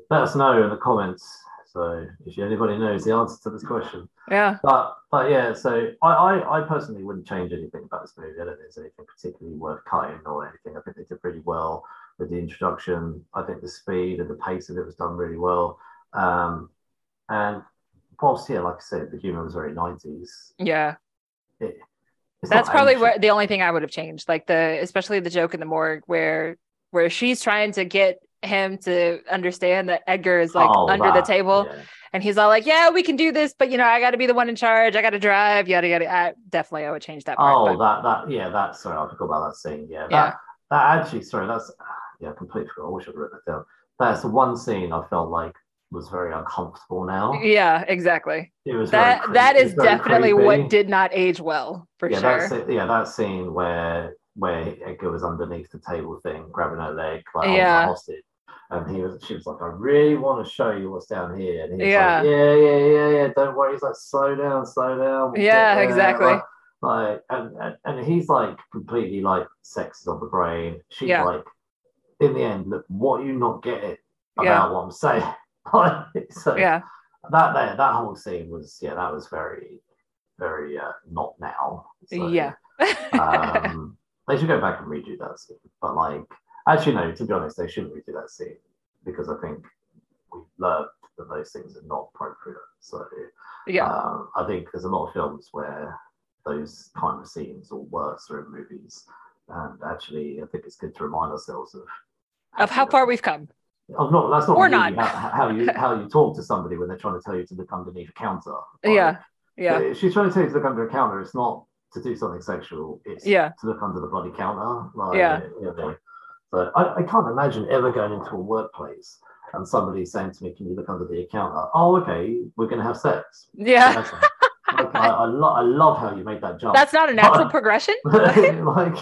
Let us know in the comments. So So if anybody knows the answer to this question, Yeah. but but yeah, so I, I I personally wouldn't change anything about this movie. I don't think there's anything particularly worth cutting or anything. I think they did pretty well with the introduction. I think the speed and the pace of it was done really well. Um, and whilst yeah, like I said, the humor was very nineties. Yeah. It, That's probably where the only thing I would have changed. Like the especially the joke in the morgue where where she's trying to get him to understand that Edgar is like Oh, under the table yeah. and he's all like, Yeah, we can do this, but you know, I gotta be the one in charge, I gotta drive, yada yada. I, definitely I would change that part. Oh, but- that that yeah, that sorry, I forgot about that scene. Yeah, that Yeah. that actually, sorry, that's ah, yeah, completely forgot. I wish I'd written that down. That's the one scene I felt like was very uncomfortable now. yeah, exactly. It was That that is definitely creepy. what did not age well for yeah, sure. that's. Yeah, that scene where where Edgar was underneath the table thing, grabbing her leg, like oh, Yeah. hostage. And he was, she was like, I really want to show you what's down here. And he Yeah. like, Yeah, yeah, yeah, yeah. Don't worry. He's like, slow down, slow down. we'll Yeah, exactly. Like, like and, and and he's like completely like sexes on the brain. She's Yeah. like, in the end, look, what you not getting about Yeah. what I'm saying? [laughs] So yeah. that that that whole scene was yeah, that was very, very uh, not now. So, Yeah. um, [laughs] they should go back and redo that scene. But like, actually, no. To be honest, they shouldn't redo that scene because I think we've learned that those things are not appropriate. So yeah. um, I think there's a lot of films where those kind of scenes or worse are in movies, and actually, I think it's good to remind ourselves of of how far we've come. Of not that's not Or really not. How, how you [laughs] how you talk to somebody when they're trying to tell you to look underneath a counter. Yeah. Yeah. If she's trying to tell you to look under a counter, it's not to do something sexual. It's Yeah. to look under the bloody counter. Like, Yeah. You know. So I, I can't imagine ever going into a workplace and somebody saying to me, "Can you look under the counter?" Oh, okay, we're going to have sex. Yeah. Like, I, I, lo- I love how you made that jump. That's not a natural [laughs] progression. [laughs] like,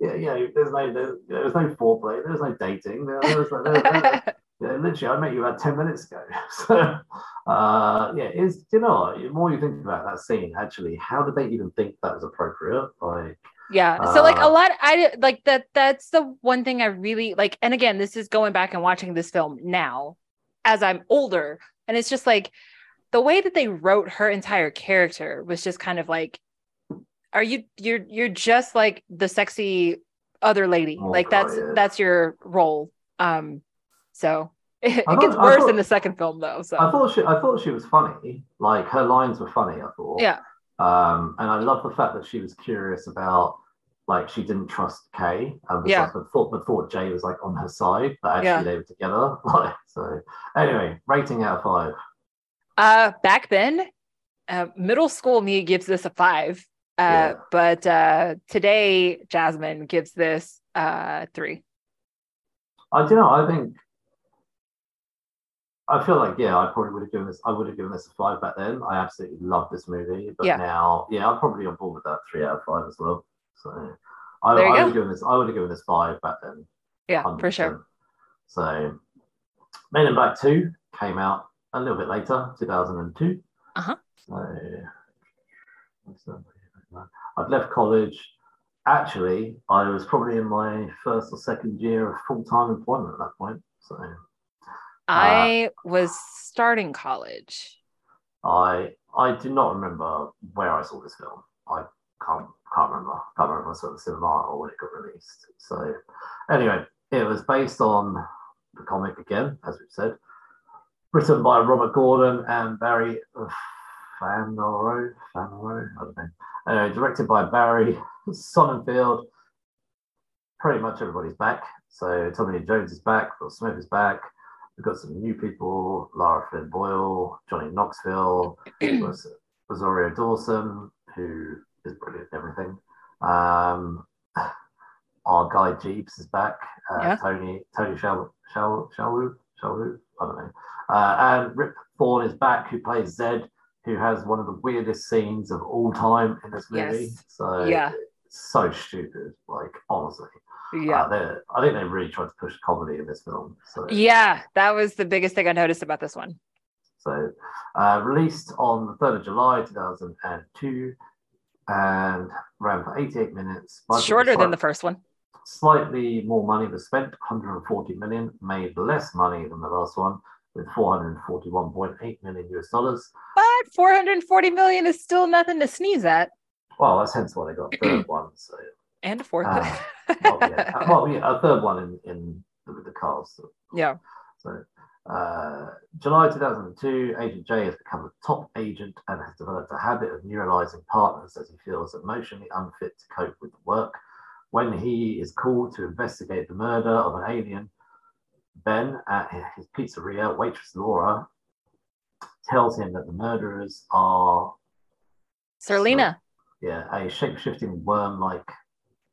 yeah, yeah. There's no, there's, there's no foreplay. There's no dating. There, there's, there's, there's, [laughs] yeah, literally, I met you about 10 minutes ago. [laughs] So, uh, yeah, is you know, the more you think about that scene, actually, how did they even think that was appropriate? Like, Yeah. So like a Uh, lot I like that that's the one thing I really like and again this is going back and watching this film now as I'm older and it's just like the way that they wrote her entire character was just kind of like are you you're you're just like the sexy other lady. Oh, like God, that's yeah. that's your role. Um so [laughs] it, gets thought- I worse thought- in the second film though. So I thought she, I thought she was funny. Like her lines were funny. I thought. yeah. Um, and I love the fact that she was curious about, like, she didn't trust Kay, and was Yeah. like, but thought, but thought Jay was like on her side, but actually Yeah. they were together. [laughs] Like, so anyway, rating out of five. Uh, back then, uh, middle school me gives this a five. Uh, Yeah. but uh, today Jasmine gives this uh three. I don't know. I think. I feel like yeah, I probably would have given this. I would have given this a five back then. I absolutely love this movie, but Yeah. now, yeah, I'm probably on board with that three out of five as well. So, I, I would have given this. I would have given this five back then. Yeah, for sure. So, Men in Black 2 came out a little bit later, 2002. Uh-huh. So, what's that? I'd left college. Actually, I was probably in my first or second year of full time employment at that point. So, uh, I was starting college. I I do not remember where I saw this film. I can't can't remember. Can't remember I saw it the cinema or when it got released. So anyway, it was based on the comic again, as we've said, written by Robert Gordon and Barry Fanaro. Fanaro, I don't know. Anyway, directed by Barry [laughs] Sonnenfeld. Pretty much everybody's back. So Tommy Lee Jones is back. Will Smith is back. We've got some new people: Lara Flynn Boyle, Johnny Knoxville, [clears throat] Rosario Dawson, who is brilliant in everything. Um, [sighs] our guy Jeebs is back. Uh, Yeah. Tony Tony Shal Shal Shalwood Shalwood I don't know. Uh, and Rip Torn is back, who plays Zed, who has one of the weirdest scenes of all time in this movie. Yes. So Yeah. so stupid. Like honestly, Yeah. uh, I think they really tried to push comedy in this film. So yeah, that was the biggest thing I noticed about this one. so, uh, released on the 3rd of July 2002 and ran for 88 minutes. Shorter than the first one. Slightly more money was spent, 140 million, made less money than the last one. With 441.8 million US dollars. But 440 million is still nothing to sneeze at. Well, that's hence why they got a third [clears throat] one. So, And a fourth. Ah, well, yeah, uh, well, yeah, a third one in in with the cars. So, yeah. so uh, July 2002, Agent J has become a top agent and has developed a habit of neuralizing partners as he feels emotionally unfit to cope with the work. When he is called to investigate the murder of an alien, Ben at his pizzeria, waitress Laura tells him that the murderers are Serleena. yeah a shape-shifting worm-like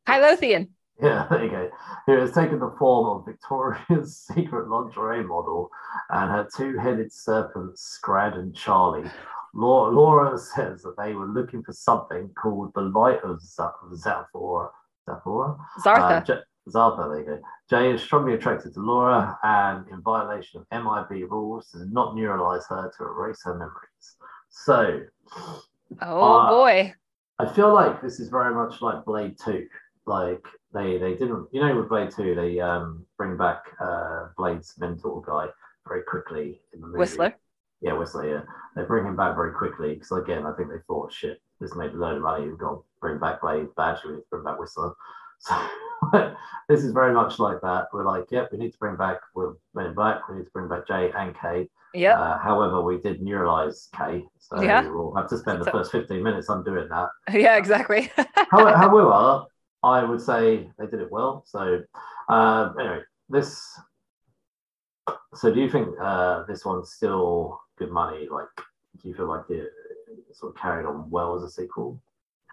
Kylothian. yeah, there you go. Who has taken the form of Victoria's [laughs] Secret lingerie model and her two-headed serpents, Scrad and Charlie. Laura, Laura says that they were looking for something called the Light of Za- Zathora. Zathora? Zartha. Uh, Zartha, there you go. Jay is strongly attracted to Laura and, in violation of MIB rules, does not neuralize her to erase her memories. So, oh uh, boy. I feel like this is very much like Blade 2. Like they they didn't you know with Blade 2 they um bring back uh Blade's mentor guy very quickly in the movie. Whistler. Yeah, Whistler, yeah. They bring him back very quickly because again I think they thought shit, this made a load of money, we've got to bring back Blade, bad we bring back Whistler. [laughs] So [laughs] this is very much like that. We're like, yep, we need to bring back we're Men in Black, we need to bring back J and K. Yeah. Uh, however, we did neuralize K, so Yeah. we'll have to spend the So- first 15 minutes undoing that. [laughs] yeah, exactly. [laughs] However, however, I would say they did it well. So, um, anyway, this. So, do you think uh, this one's still good money? Like, do you feel like it sort of carried on well as a sequel?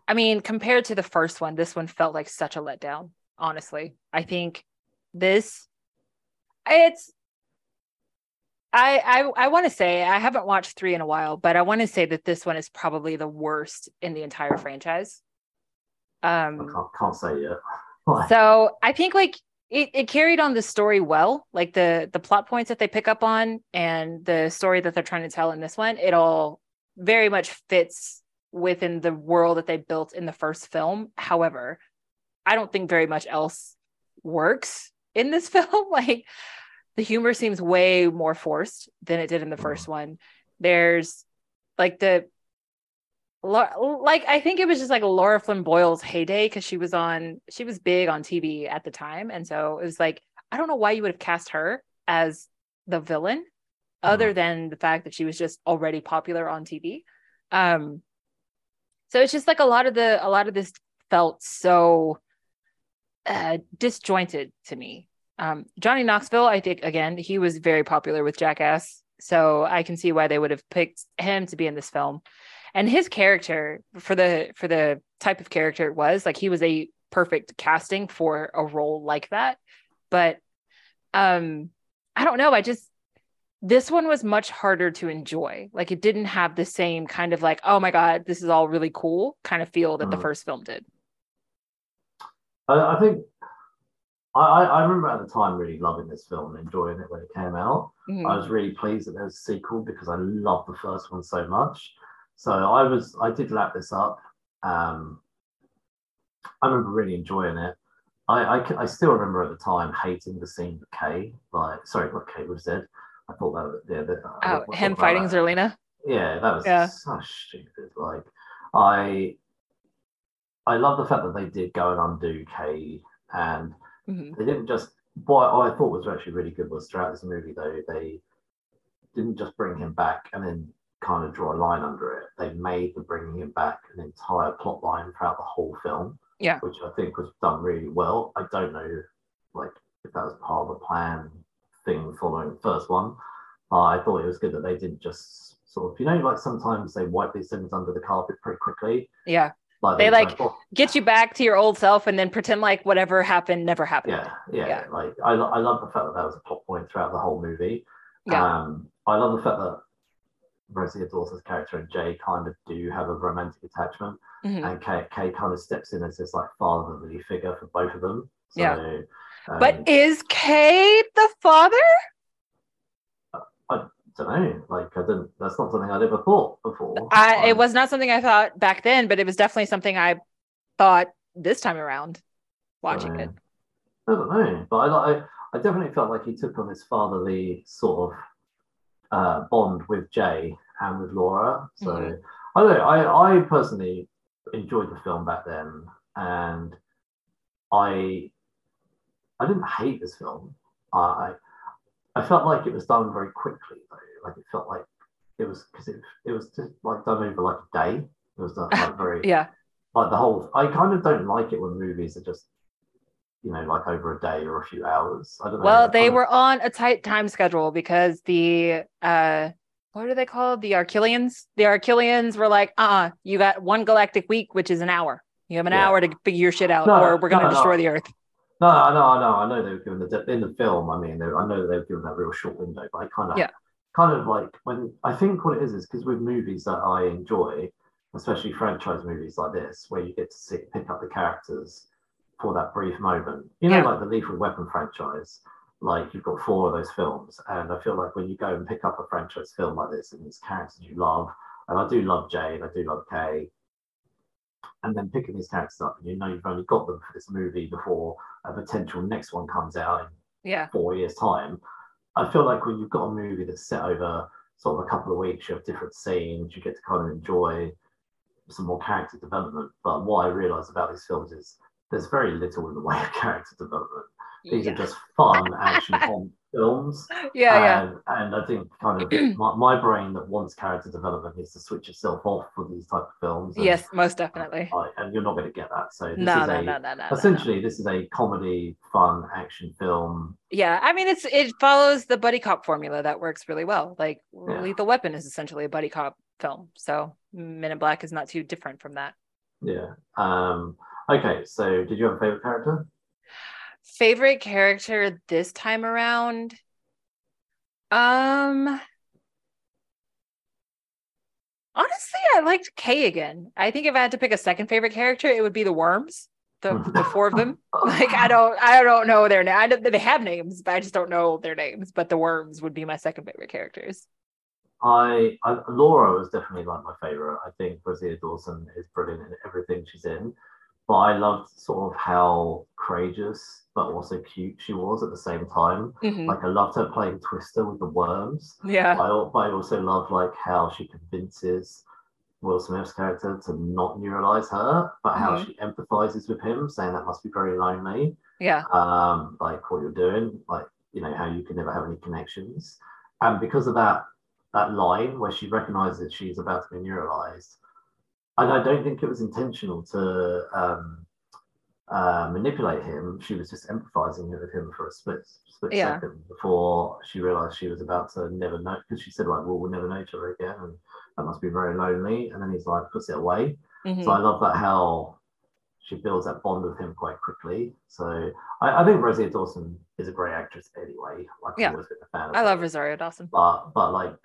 I mean, compared to the first one, this one felt like such a letdown, honestly. I think this it's I I I want to say I haven't watched 3 in a while, but I want to say that this one is probably the worst in the entire franchise. I Um can't, can't say yet. [laughs] So I think like it, it carried on the story well, like the the plot points that they pick up on and the story that they're trying to tell in this one, it all very much fits within the world that they built in the first film. However, I don't think very much else works in this [laughs] film. like the humor seems way more forced than it did in the first one. There's like the like I think it was just like Lara Flynn Boyle's heyday because she was on she was big on TV at the time, and so it was like I don't know why you would have cast her as the villain, other than the fact that she was just already popular on TV. Um, so it's just like a lot of the a lot of this felt so uh, disjointed to me. Um, Johnny Knoxville, I think again he was very popular with Jackass, so I can see why they would have picked him to be in this film and his character for the for the type of character it was like he was a perfect casting for a role like that but um i don't know i just this one was much harder to enjoy like it didn't have the same kind of like oh my god this is all really cool kind of feel that the Mhm. first film did I, I think I, I I remember at the time really loving this film and enjoying it when it came out. Mhm. I was really pleased that there was a sequel because I loved the first one so much. So I was I did lap this up. Um, I remember really enjoying it. i i still remember at the time hating the scene with Kay. Like sorry, not Kay with Zed. I thought that was yeah. That, oh him fighting that. Serleena Yeah, that was Yeah. so stupid. Like I I love the fact that they did go and undo Kay and Mhm. they didn't just what I thought was actually really good was throughout this movie though they didn't just bring him back and then kind of draw a line under it. They made the bringing him back an entire plot line throughout the whole film. Yeah. Which I think was done really well. I don't know like if that was part of the plan thing following the first one. Uh, I thought it was good that they didn't just sort of you know like sometimes they wipe these things under the carpet pretty quickly. yeah Like They, like, oh, get you back to your old self and then pretend like whatever happened never happened yeah, yeah, Yeah. Like I, I love the fact that that was a plot point throughout the whole movie. Yeah. Um, I love the fact that Rosie Dawson's character and Jay kind of do have a romantic attachment, Mhm. and Kay, Kay kind of steps in as this like fatherly figure for both of them. So, Yeah. um, but is kay the father I don't know. Like I didn't. That's not something I'd ever thought before. I, it Um, was not something I thought back then, but it was definitely something I thought this time around watching it. I don't know, but I, I, I definitely felt like he took on this fatherly sort of uh, bond with Jay and with Laura. So Mhm. I don't know. I I personally enjoyed the film back then, and I I didn't hate this film. I I felt like it was done very quickly though. Like it felt like it was because it it was just like done over like a day. It was done like very [laughs] Yeah. like the whole. I kind of don't like it when movies are just you know like over a day or a few hours. I don't know. Well, they kind of- were on a tight time schedule because the uh what are they called? The Arquillians. The Arquillians were like, uh, you got one galactic week, which is an hour. You have an Yeah. hour to figure your shit out, No, or we're gonna no, no. destroy the Earth. No, I know, I know, I know they were given the in the film. I mean, they, I know they were given that real short window, but I kind of, Yeah. kind of like when I think what it is is because with movies that I enjoy, especially franchise movies like this, where you get to see pick up the characters for that brief moment. You know, Yeah. like the Lethal Weapon franchise. Like you've got four of those films, and I feel like when you go and pick up a franchise film like this, and these characters you love, and I do love Jay, and I do love Kay, and then picking these characters up, and you know you've only got them for this movie before a potential next one comes out in Yeah. four years' time. I feel like when you've got a movie that's set over sort of a couple of weeks, you have different scenes, you get to kind of enjoy some more character development. But what I realise about these films is there's very little in the way of [laughs] character development. These Yeah. are just fun action [laughs] com- films. Yeah, yeah. And, and I think kind of [clears throat] my, my brain that wants character development is to switch itself off for these type of films. and Yes, most definitely. I, and you're not going to get that. So this No, is no, a, no, no, no, no, no. essentially this is a comedy, fun action film. Yeah, I mean it's it follows the buddy cop formula that works really well. Like Yeah. Lethal Weapon is essentially a buddy cop film. So Men in Black is not too different from that. Yeah. Um, okay. So did you have a favorite character? Favorite character this time around? Um Honestly, I liked Kay again. I think if I had to pick a second favorite character, it would be the worms. The, the four of them. [laughs] Like I don't I don't know their name. I know they have names, but I just don't know their names. But the worms would be my second favorite characters. I, I Laura was definitely like my favorite. I think Rosario Dawson is brilliant in everything she's in. But I loved sort of how courageous but also cute she was at the same time. Mhm. Like I loved her playing Twister with the worms. Yeah. I, I also love like how she convinces Will Smith's character to not neuralize her, but how Mhm. she empathizes with him, saying that must be very lonely. Yeah. Um, like what you're doing, like you know how you can never have any connections, and because of that that line where she recognizes she's about to be neuralized, and I don't think it was intentional to um, uh, manipulate him. She was just empathizing with him for a split split Yeah. second before she realized she was about to never know because she said like, "Well, we'll never know each other again," and that must be very lonely. And then he's like, puts it away. Mhm. So I love that how she builds that bond with him quite quickly. So I, I think Rosie Dawson is a great actress anyway. Like Yeah. I've always been a fan of I her. love Rosario Dawson. But but like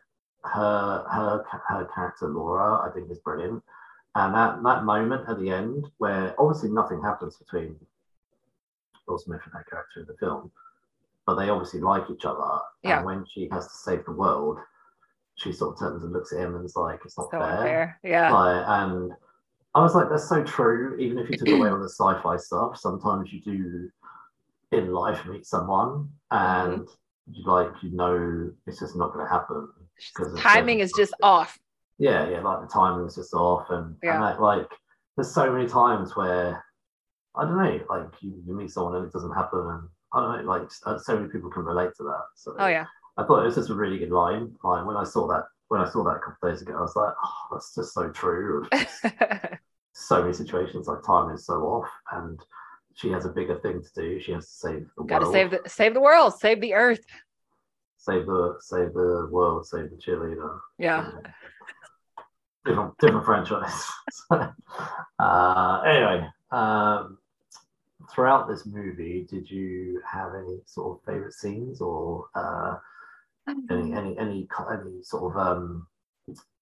her her her character Laura, I think is brilliant. And that that moment at the end where obviously nothing happens between Will Smith and that character in the film, but they obviously like each other. Yeah. And when she has to save the world, she sort of turns and looks at him and is like, "It's not So fair." unfair. Yeah. Like, and I was like, that's so true. Even if you took away all the sci-fi stuff, sometimes you do in life meet someone mm-hmm. and you like you know it's just not going to happen. Just 'cause of timing is just off. Yeah, yeah, like the timing was just off, and, Yeah. and like, like there's so many times where I don't know, like you, you meet someone and it doesn't happen, and I don't know, like so uh, so many people can relate to that. So Oh yeah. I thought it was just a really good line. Like when I saw that when I saw that a couple of days ago, I was like, oh, that's just so true. [laughs] so many situations like time is so off and she has a bigger thing to do she has to save the Gotta world save the save the world, save the earth. save the save the world save the cheerleader Yeah. Different different franchise [laughs] uh anyway um throughout this movie did you have any sort of favorite scenes or uh any any any any sort of um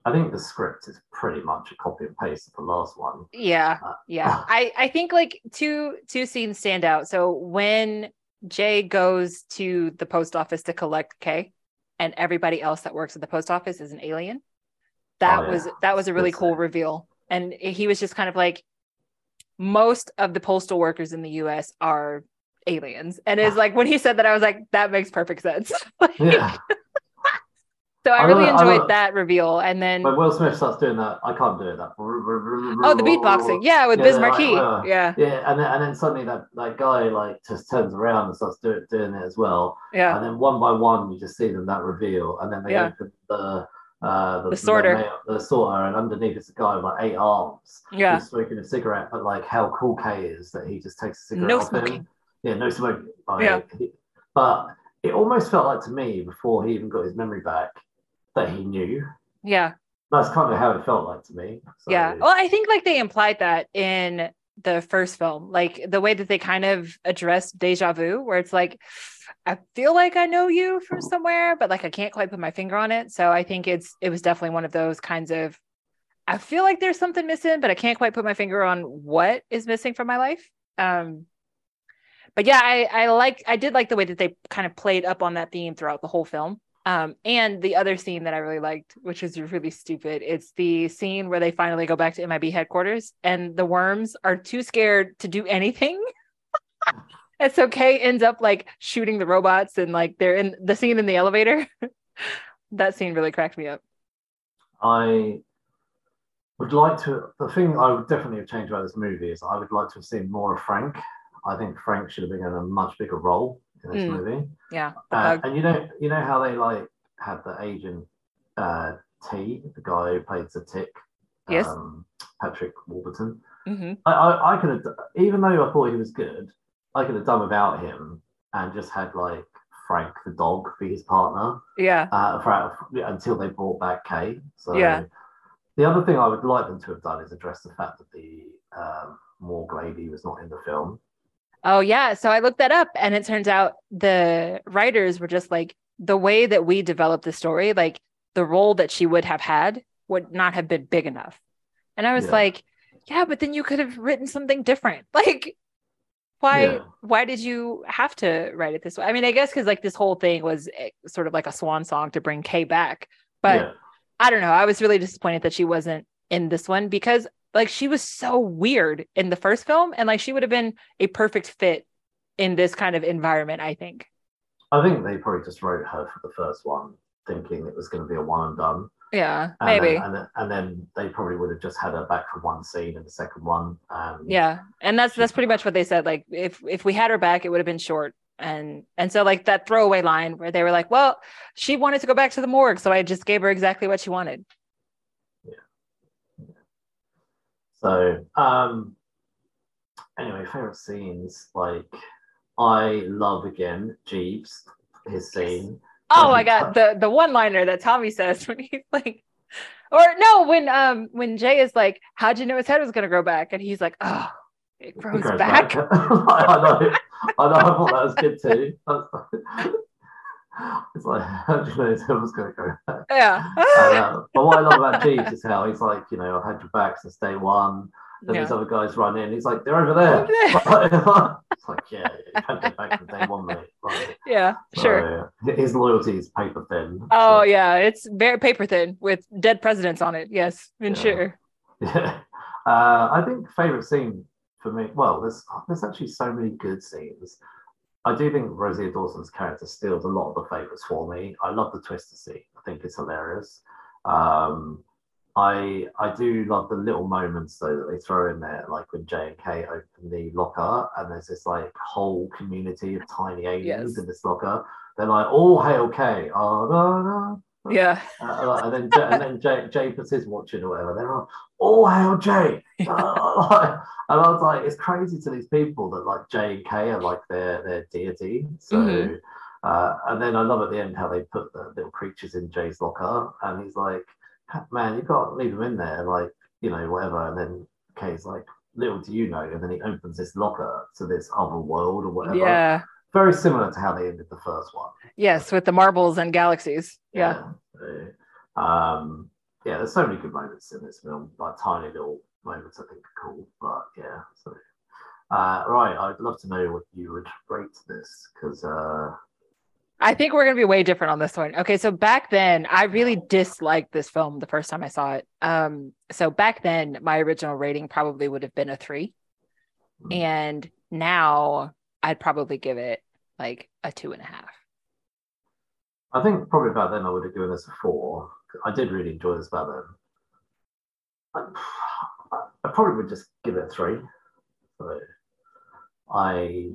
i think the script is pretty much a copy and paste of the last one Yeah. Uh, Yeah. [laughs] I I think like two two scenes stand out. So when Jay goes to the post office to collect K and everybody else that works at the post office is an alien. That Oh, yeah. was that was a really That's cool it. reveal. And he was just kind of like most of the postal workers in the US are aliens. And it's like when he said that I was like that makes perfect sense. [laughs] Like, yeah [laughs] So I I really it, I enjoyed that reveal. And then When Will Smith starts doing that, I can't do it. That. oh, the beatboxing, yeah, with Yeah, Biz like, uh, yeah, Yeah, and then, and then suddenly that, that guy like just turns around and starts do, doing it as well. yeah, And then one by one, you just see them that reveal, and then they Yeah. open the uh, the, The sorter. male- the, sorter, and underneath is a guy with like eight arms. yeah, Who's smoking a cigarette, but like how cool K is that he just takes a cigarette No off smoking. Yeah, no smoking. Like, Yeah. he- but it almost felt like to me before he even got his memory back that he knew. yeah, That's kind of how it felt like to me. So, yeah. Well, I think like they implied that in the first film, like the way that they kind of address deja vu, where it's like, I feel like I know you from somewhere, but like I can't quite put my finger on it. So I think it's it was definitely one of those kinds of I feel like there's something missing, but I can't quite put my finger on what is missing from my life. Um but yeah, I I like I did like the way that they kind of played up on that theme throughout the whole film. Um, and the other scene that I really liked, which is really stupid, it's the scene where they finally go back to MIB headquarters and the worms are too scared to do anything. [laughs] and so Kay ends up like shooting the robots and like they're in the scene in the elevator. [laughs] that scene really cracked me up. I would like to. The thing I would definitely have changed about this movie is I would like to have seen more of Frank. I think Frank should have been in a much bigger role in this Mm. movie. Yeah. Uh, and you know, you know how they like had the agent uh, T, the guy who plays the Tick, Yes. um, Patrick Warburton. Mhm. I, I, I could have, even though I thought he was good, I could have done without him and just had like Frank the dog be his partner Yeah. uh, for, until they brought back Kay. So Yeah. the other thing I would like them to have done is address the fact that the um, morgue lady was not in the film. Oh yeah. So I looked that up and it turns out the writers were just like the way that we developed the story, like the role that she would have had would not have been big enough. And I was Yeah. like, yeah, but then you could have written something different. [laughs] Like why Yeah. why did you have to write it this way? I mean, I guess cuz like this whole thing was eh, sort of like a swan song to bring Kay back. But yeah. I don't know. I was really disappointed that she wasn't in this one because like she was so weird in the first film and like she would have been a perfect fit in this kind of environment, I think. I think they probably just wrote her for the first one, thinking it was going to be a one and done. Yeah, And maybe. Then, and, then, and then they probably would have just had her back for one scene in the second one. And yeah. And that's that's pretty much what they said. Like if if we had her back, it would have been short. And and so like that throwaway line where they were like, Well, she wanted to go back to the morgue, so I just gave her exactly what she wanted. So, um, anyway, favorite scenes like I love again Jeebs, his scene. Oh my god, the the one liner that Tommy says when he's like, or no, when um when Jay is like, "How'd you know his head was gonna grow back?" and he's like, "Oh, it He grows goes back." [laughs] I know, I know, I thought that was good too. That's- [laughs] [laughs] It's like, [laughs] how do you know was going to go [laughs] back? Yeah, And, uh, but what I love about Jeebs is how he's like, you know, I've had your back since day one. Then these other guys run in. He's like, they're over there. Over [laughs] it's like, yeah, had your back day one, mate. Like, yeah, sure. so, his loyalty is paper thin. Oh So, yeah, it's very paper thin with dead presidents on it. Yes, and Yeah. sure. Yeah. Uh, I think favorite scene for me. Well, there's there's actually so many good scenes. I do think Rosie Dawson's character steals a lot of the favorites for me. I love the twister scene. I think it's hilarious. Um, I I do love the little moments though that they throw in there, like when J and K open the locker and there's this like whole community of tiny aliens Yes. in this locker. They're like, all hail K. Oh, no, no. Yeah, Uh, and then Jay, and then Jay, Jay puts his watch in or whatever. They're all, "Oh hail Jay!" [laughs] Uh, and I was like, "It's crazy to these people that like Jay and K are like their their deity." So, Mhm. uh, and then I love at the end how they put the little creatures in Jay's locker, and he's like, "Man, you can't leave them in there, like you know, whatever." And then Kay's like, "Little do you know," and then he opens this locker to this other world or whatever. yeah, Very similar to how they ended the first one. yes, with the marbles and galaxies. Yeah, So, um, yeah, there's so many good moments in this film, like tiny little moments I think are cool. But yeah, so uh, right, I'd love to know what you would rate this because uh, I think we're gonna be way different on this one. Okay, so back then I really disliked this film the first time I saw it. Um, so back then my original rating probably would have been a three, Mm. and now I'd probably give it like a two and a half. I think probably about then I would have given this a four. I did really enjoy this about then. I, I probably would just give it a three. So I,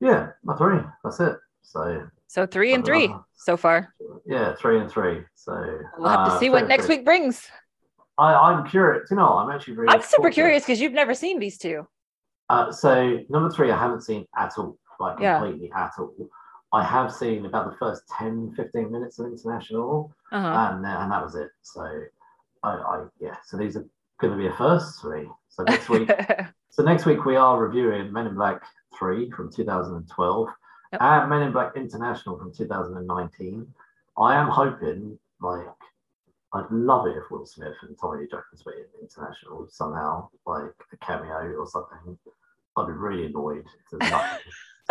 yeah, a three. That's it. So So three and three so far. yeah, three and three. So We'll have to uh, see what next week brings. I, I'm curious. You know, I'm actually really. I'm super curious because you've never seen these two. Uh, so number three, I haven't seen at all, like Yeah. completely at all. I have seen about the first 10, 15 minutes of international, Uh-huh. and and that was it. So, I, I yeah. So these are going to be a first for me. So next week, [laughs] so next week we are reviewing Men in Black three from 2012 Yep. and Men in Black International from 2019. I am hoping like. I'd love it if Will Smith and Tommy Lee Jones were in international somehow, like a cameo or something. I'd be really annoyed if there's nothing. [laughs]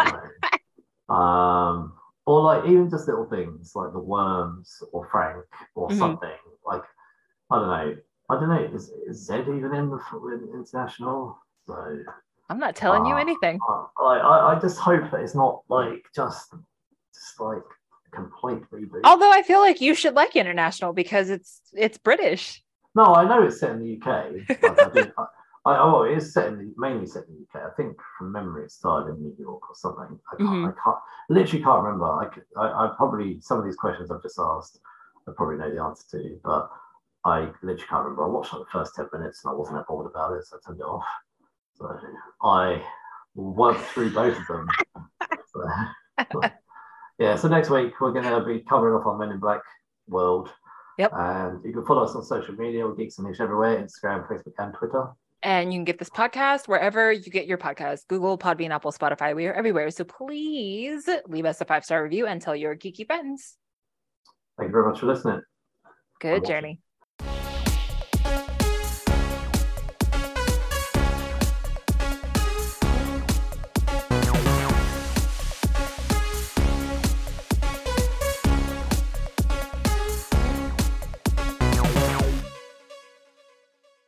so, um, or like even just little things like the worms or Frank or Mhm. something. Like I don't know. I don't know. Is, is Zed even in the in international? So I'm not telling you Ah. anything. I, I I just hope that it's not like just just like a complete reboot. Although I feel like you should like international because it's it's British. No, I know it's set in the UK. Like, I, do, [laughs] I, oh, it is set in the, mainly set in the UK. I think from memory it started in New York or something. I can't, Mhm. I can't literally can't remember. I, could, I, I probably some of these questions I've just asked, I probably know the answer to, but I literally can't remember. I watched like the first ten minutes and I wasn't that bothered about it, so I turned it off. So I will work through both of them. [laughs] So, [laughs] yeah. So next week we're going to be covering off on Men in Black World. Yep. And you can follow us on social media, Geeks and Niche everywhere Instagram, Facebook, and Twitter. And you can get this podcast wherever you get your podcast Google, Podbean, Apple, Spotify. We are everywhere. So please leave us a five star review and tell your geeky friends. Thank you very much for listening. Good journey.